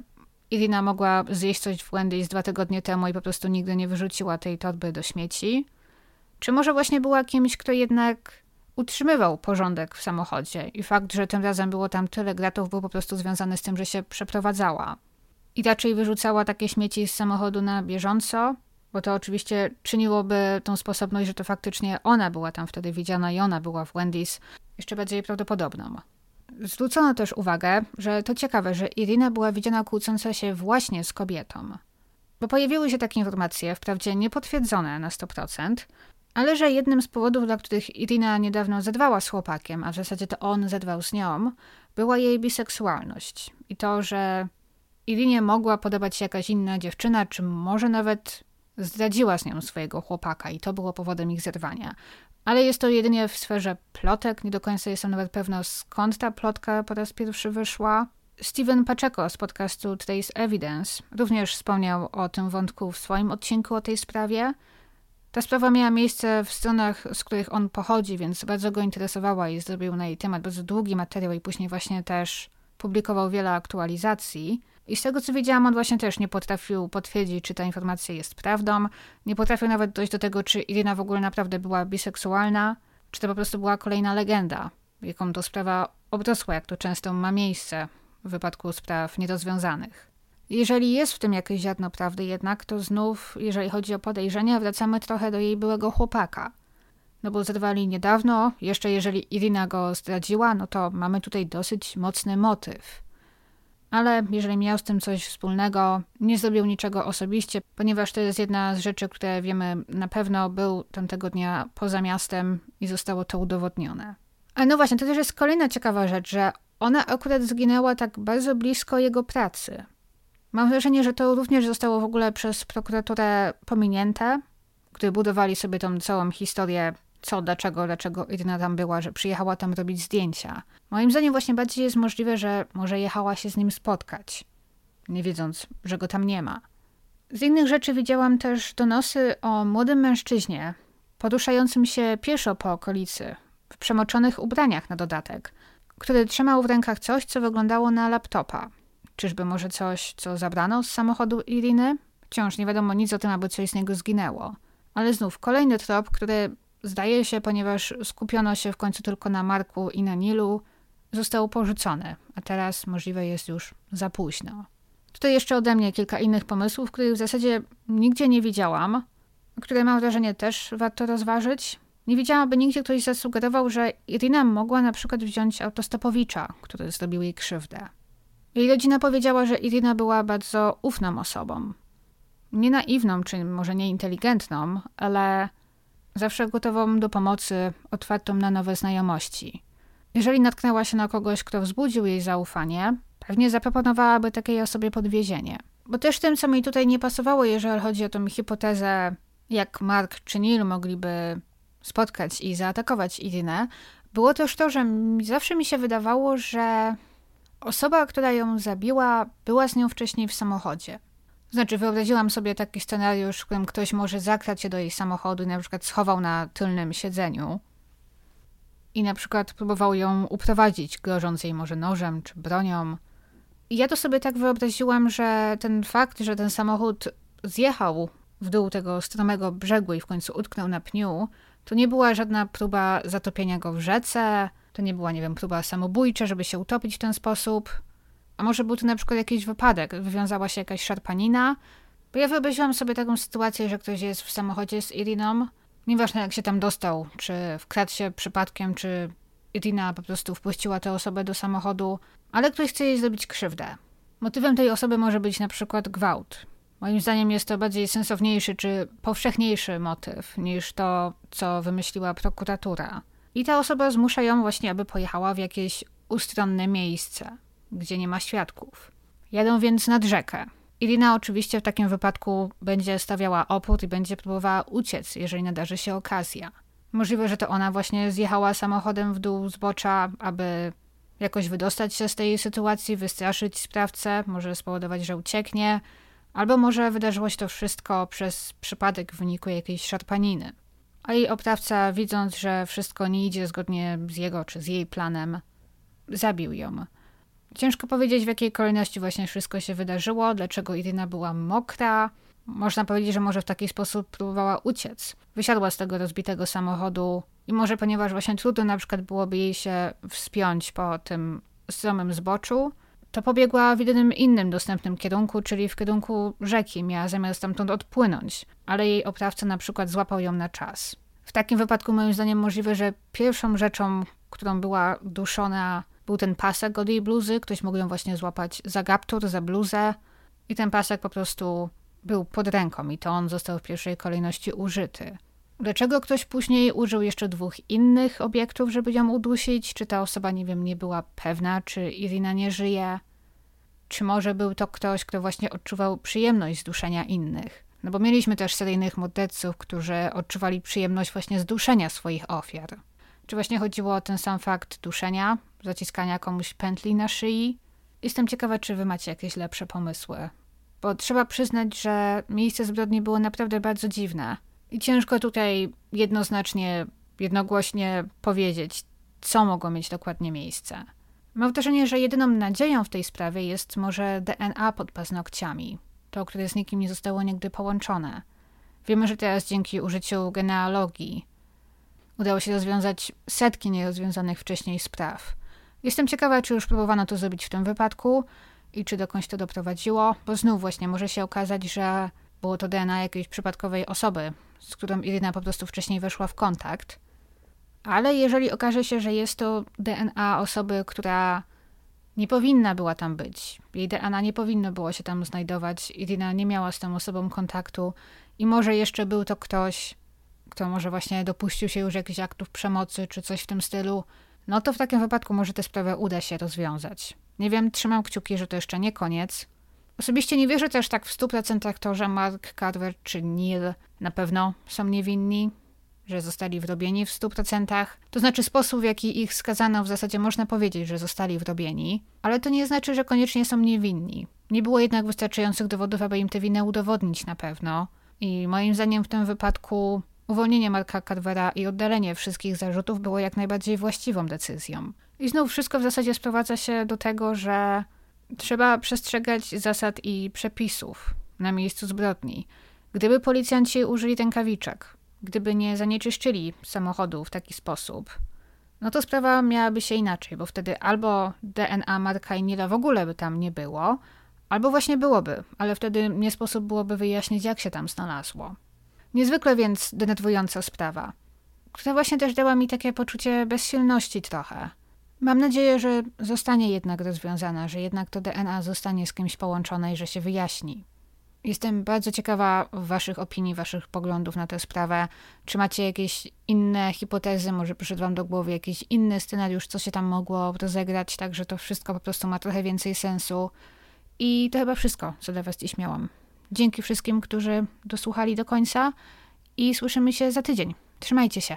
Irina mogła zjeść coś w Wendy's dwa tygodnie temu i po prostu nigdy nie wyrzuciła tej torby do śmieci. Czy może właśnie była kimś, kto jednak utrzymywał porządek w samochodzie i fakt, że tym razem było tam tyle gratów, był po prostu związany z tym, że się przeprowadzała. I raczej wyrzucała takie śmieci z samochodu na bieżąco, bo to oczywiście czyniłoby tą sposobność, że to faktycznie ona była tam wtedy widziana i ona była w Wendy's jeszcze bardziej prawdopodobną. Zwrócono też uwagę, że to ciekawe, że Irina była widziana kłócąca się właśnie z kobietą. Bo pojawiły się takie informacje, wprawdzie niepotwierdzone na 100%, ale że jednym z powodów, dla których Irina niedawno zedwała z chłopakiem, a w zasadzie to on zedwał z nią, była jej biseksualność. I to, że Irinie mogła podobać się jakaś inna dziewczyna, czy może nawet zdradziła z nią swojego chłopaka i to było powodem ich zerwania. Ale jest to jedynie w sferze plotek, nie do końca jestem nawet pewna skąd ta plotka po raz pierwszy wyszła. Steven Pacheco z podcastu Today's Evidence również wspomniał o tym wątku w swoim odcinku o tej sprawie. Ta sprawa miała miejsce w stronach, z których on pochodzi, więc bardzo go interesowała i zrobił na jej temat bardzo długi materiał i później właśnie też publikował wiele aktualizacji. I z tego co wiedziałam, on właśnie też nie potrafił potwierdzić, czy ta informacja jest prawdą. Nie potrafił nawet dojść do tego, czy Irina w ogóle naprawdę była biseksualna, czy to po prostu była kolejna legenda, jaką to sprawa obrosła, jak to często ma miejsce w wypadku spraw nierozwiązanych. Jeżeli jest w tym jakieś ziarno prawdy jednak, to znów, jeżeli chodzi o podejrzenia, wracamy trochę do jej byłego chłopaka. No bo zerwali niedawno, jeszcze jeżeli Irina go zdradziła, no to mamy tutaj dosyć mocny motyw ale jeżeli miał z tym coś wspólnego, nie zrobił niczego osobiście, ponieważ to jest jedna z rzeczy, które wiemy na pewno był tamtego dnia poza miastem i zostało to udowodnione. Ale no właśnie, to też jest kolejna ciekawa rzecz, że ona akurat zginęła tak bardzo blisko jego pracy. Mam wrażenie, że to również zostało w ogóle przez prokuraturę pominięte, gdy budowali sobie tą całą historię co, dlaczego, dlaczego Irina tam była, że przyjechała tam robić zdjęcia. Moim zdaniem właśnie bardziej jest możliwe, że może jechała się z nim spotkać, nie wiedząc, że go tam nie ma. Z innych rzeczy widziałam też donosy o młodym mężczyźnie, poruszającym się pieszo po okolicy, w przemoczonych ubraniach na dodatek, który trzymał w rękach coś, co wyglądało na laptopa. Czyżby może coś, co zabrano z samochodu Iriny? Wciąż nie wiadomo nic o tym, aby coś z niego zginęło. Ale znów kolejny trop, który zdaje się, ponieważ skupiono się w końcu tylko na Marku i na Nilu, został porzucony, a teraz możliwe jest już za późno. Tutaj jeszcze ode mnie kilka innych pomysłów, których w zasadzie nigdzie nie widziałam, które mam wrażenie też warto rozważyć. Nie widziałam, aby nigdzie ktoś zasugerował, że Irina mogła na przykład wziąć autostopowicza, który zrobił jej krzywdę. Jej rodzina powiedziała, że Irina była bardzo ufną osobą. Nie naiwną, czy może nie inteligentną, ale zawsze gotową do pomocy, otwartą na nowe znajomości. Jeżeli natknęła się na kogoś, kto wzbudził jej zaufanie, pewnie zaproponowałaby takiej osobie podwiezienie. Bo też tym, co mi tutaj nie pasowało, jeżeli chodzi o tą hipotezę, jak Mark czy Neil mogliby spotkać i zaatakować Irinę, było też to, że zawsze mi się wydawało, że osoba, która ją zabiła, była z nią wcześniej w samochodzie. Znaczy, wyobraziłam sobie taki scenariusz, w którym ktoś może zakrać się do jej samochodu i na przykład schował na tylnym siedzeniu i na przykład próbował ją uprowadzić, grożąc jej może nożem czy bronią. I ja to sobie tak wyobraziłam, że ten fakt, że ten samochód zjechał w dół tego stromego brzegu i w końcu utknął na pniu, to nie była żadna próba zatopienia go w rzece, to nie była, nie wiem, próba samobójcza, żeby się utopić w ten sposób. A może był to na przykład jakiś wypadek, wywiązała się jakaś szarpanina? Bo ja wyobraziłam sobie taką sytuację, że ktoś jest w samochodzie z Iriną, nieważne jak się tam dostał, czy wkradł się przypadkiem, czy Irina po prostu wpuściła tę osobę do samochodu, ale ktoś chce jej zrobić krzywdę. Motywem tej osoby może być na przykład gwałt. Moim zdaniem jest to bardziej sensowniejszy czy powszechniejszy motyw niż to, co wymyśliła prokuratura. I ta osoba zmusza ją właśnie, aby pojechała w jakieś ustronne miejsce gdzie nie ma świadków. Jadą więc nad rzekę. Irina oczywiście w takim wypadku będzie stawiała opór i będzie próbowała uciec, jeżeli nadarzy się okazja. Możliwe, że to ona właśnie zjechała samochodem w dół zbocza, aby jakoś wydostać się z tej sytuacji, wystraszyć sprawcę, może spowodować, że ucieknie, albo może wydarzyło się to wszystko przez przypadek w wyniku jakiejś szarpaniny. A jej oprawca, widząc, że wszystko nie idzie zgodnie z jego czy z jej planem, zabił ją. Ciężko powiedzieć, w jakiej kolejności właśnie wszystko się wydarzyło, dlaczego Irina była mokra. Można powiedzieć, że może w taki sposób próbowała uciec. Wysiadła z tego rozbitego samochodu i może ponieważ właśnie trudno na przykład byłoby jej się wspiąć po tym stromym zboczu, to pobiegła w jedynym innym dostępnym kierunku, czyli w kierunku rzeki. Miała zamiar stamtąd odpłynąć, ale jej oprawca na przykład złapał ją na czas. W takim wypadku moim zdaniem możliwe, że pierwszą rzeczą, którą była duszona, był ten pasek od jej bluzy. Ktoś mógł ją właśnie złapać za gaptur, za bluzę i ten pasek po prostu był pod ręką i to on został w pierwszej kolejności użyty. Dlaczego ktoś później użył jeszcze dwóch innych obiektów, żeby ją udusić? Czy ta osoba, nie wiem, nie była pewna, czy Irina nie żyje? Czy może był to ktoś, kto właśnie odczuwał przyjemność z duszenia innych? No bo mieliśmy też seryjnych morderców, którzy odczuwali przyjemność właśnie z duszenia swoich ofiar. Czy właśnie chodziło o ten sam fakt duszenia, zaciskania komuś pętli na szyi? Jestem ciekawa, czy wy macie jakieś lepsze pomysły. Bo trzeba przyznać, że miejsce zbrodni było naprawdę bardzo dziwne. I ciężko tutaj jednoznacznie, jednogłośnie powiedzieć, co mogło mieć dokładnie miejsce. Mam wrażenie, że jedyną nadzieją w tej sprawie jest może DNA pod paznokciami, to, które z nikim nie zostało nigdy połączone. Wiemy, że teraz dzięki użyciu genealogii udało się rozwiązać setki nierozwiązanych wcześniej spraw. Jestem ciekawa, czy już próbowano to zrobić w tym wypadku i czy dokądś to doprowadziło, bo znów właśnie może się okazać, że było to DNA jakiejś przypadkowej osoby, z którą Irina po prostu wcześniej weszła w kontakt. Ale jeżeli okaże się, że jest to DNA osoby, która nie powinna była tam być, jej DNA nie powinno było się tam znajdować, Irina nie miała z tą osobą kontaktu i może jeszcze był to ktoś, kto może właśnie dopuścił się już jakichś aktów przemocy czy coś w tym stylu, no to w takim wypadku może tę sprawę uda się rozwiązać. Nie wiem, trzymam kciuki, że to jeszcze nie koniec. Osobiście nie wierzę też tak w 100% to, że Mark Carver czy Neil na pewno są niewinni, że zostali wrobieni w 100%. To znaczy sposób, w jaki ich skazano, w zasadzie można powiedzieć, że zostali wrobieni, ale to nie znaczy, że koniecznie są niewinni. Nie było jednak wystarczających dowodów, aby im tę winę udowodnić na pewno. I moim zdaniem w tym wypadku uwolnienie Marka Carvera i oddalenie wszystkich zarzutów było jak najbardziej właściwą decyzją. I znów wszystko w zasadzie sprowadza się do tego, że trzeba przestrzegać zasad i przepisów na miejscu zbrodni. Gdyby policjanci użyli rękawiczek, gdyby nie zanieczyszczyli samochodu w taki sposób, no to sprawa miałaby się inaczej, bo wtedy albo DNA Marka i Nila w ogóle by tam nie było, albo właśnie byłoby, ale wtedy nie sposób byłoby wyjaśnić, jak się tam znalazło. Niezwykle więc denerwująca sprawa, która właśnie też dała mi takie poczucie bezsilności trochę. Mam nadzieję, że zostanie jednak rozwiązana, że jednak to DNA zostanie z kimś połączone i że się wyjaśni. Jestem bardzo ciekawa Waszych opinii, Waszych poglądów na tę sprawę. Czy macie jakieś inne hipotezy? Może przyszedł Wam do głowy jakiś inny scenariusz, co się tam mogło rozegrać, tak że to wszystko po prostu ma trochę więcej sensu. I to chyba wszystko, co dla Was dziś miałam. Dzięki wszystkim, którzy dosłuchali do końca i słyszymy się za tydzień. Trzymajcie się.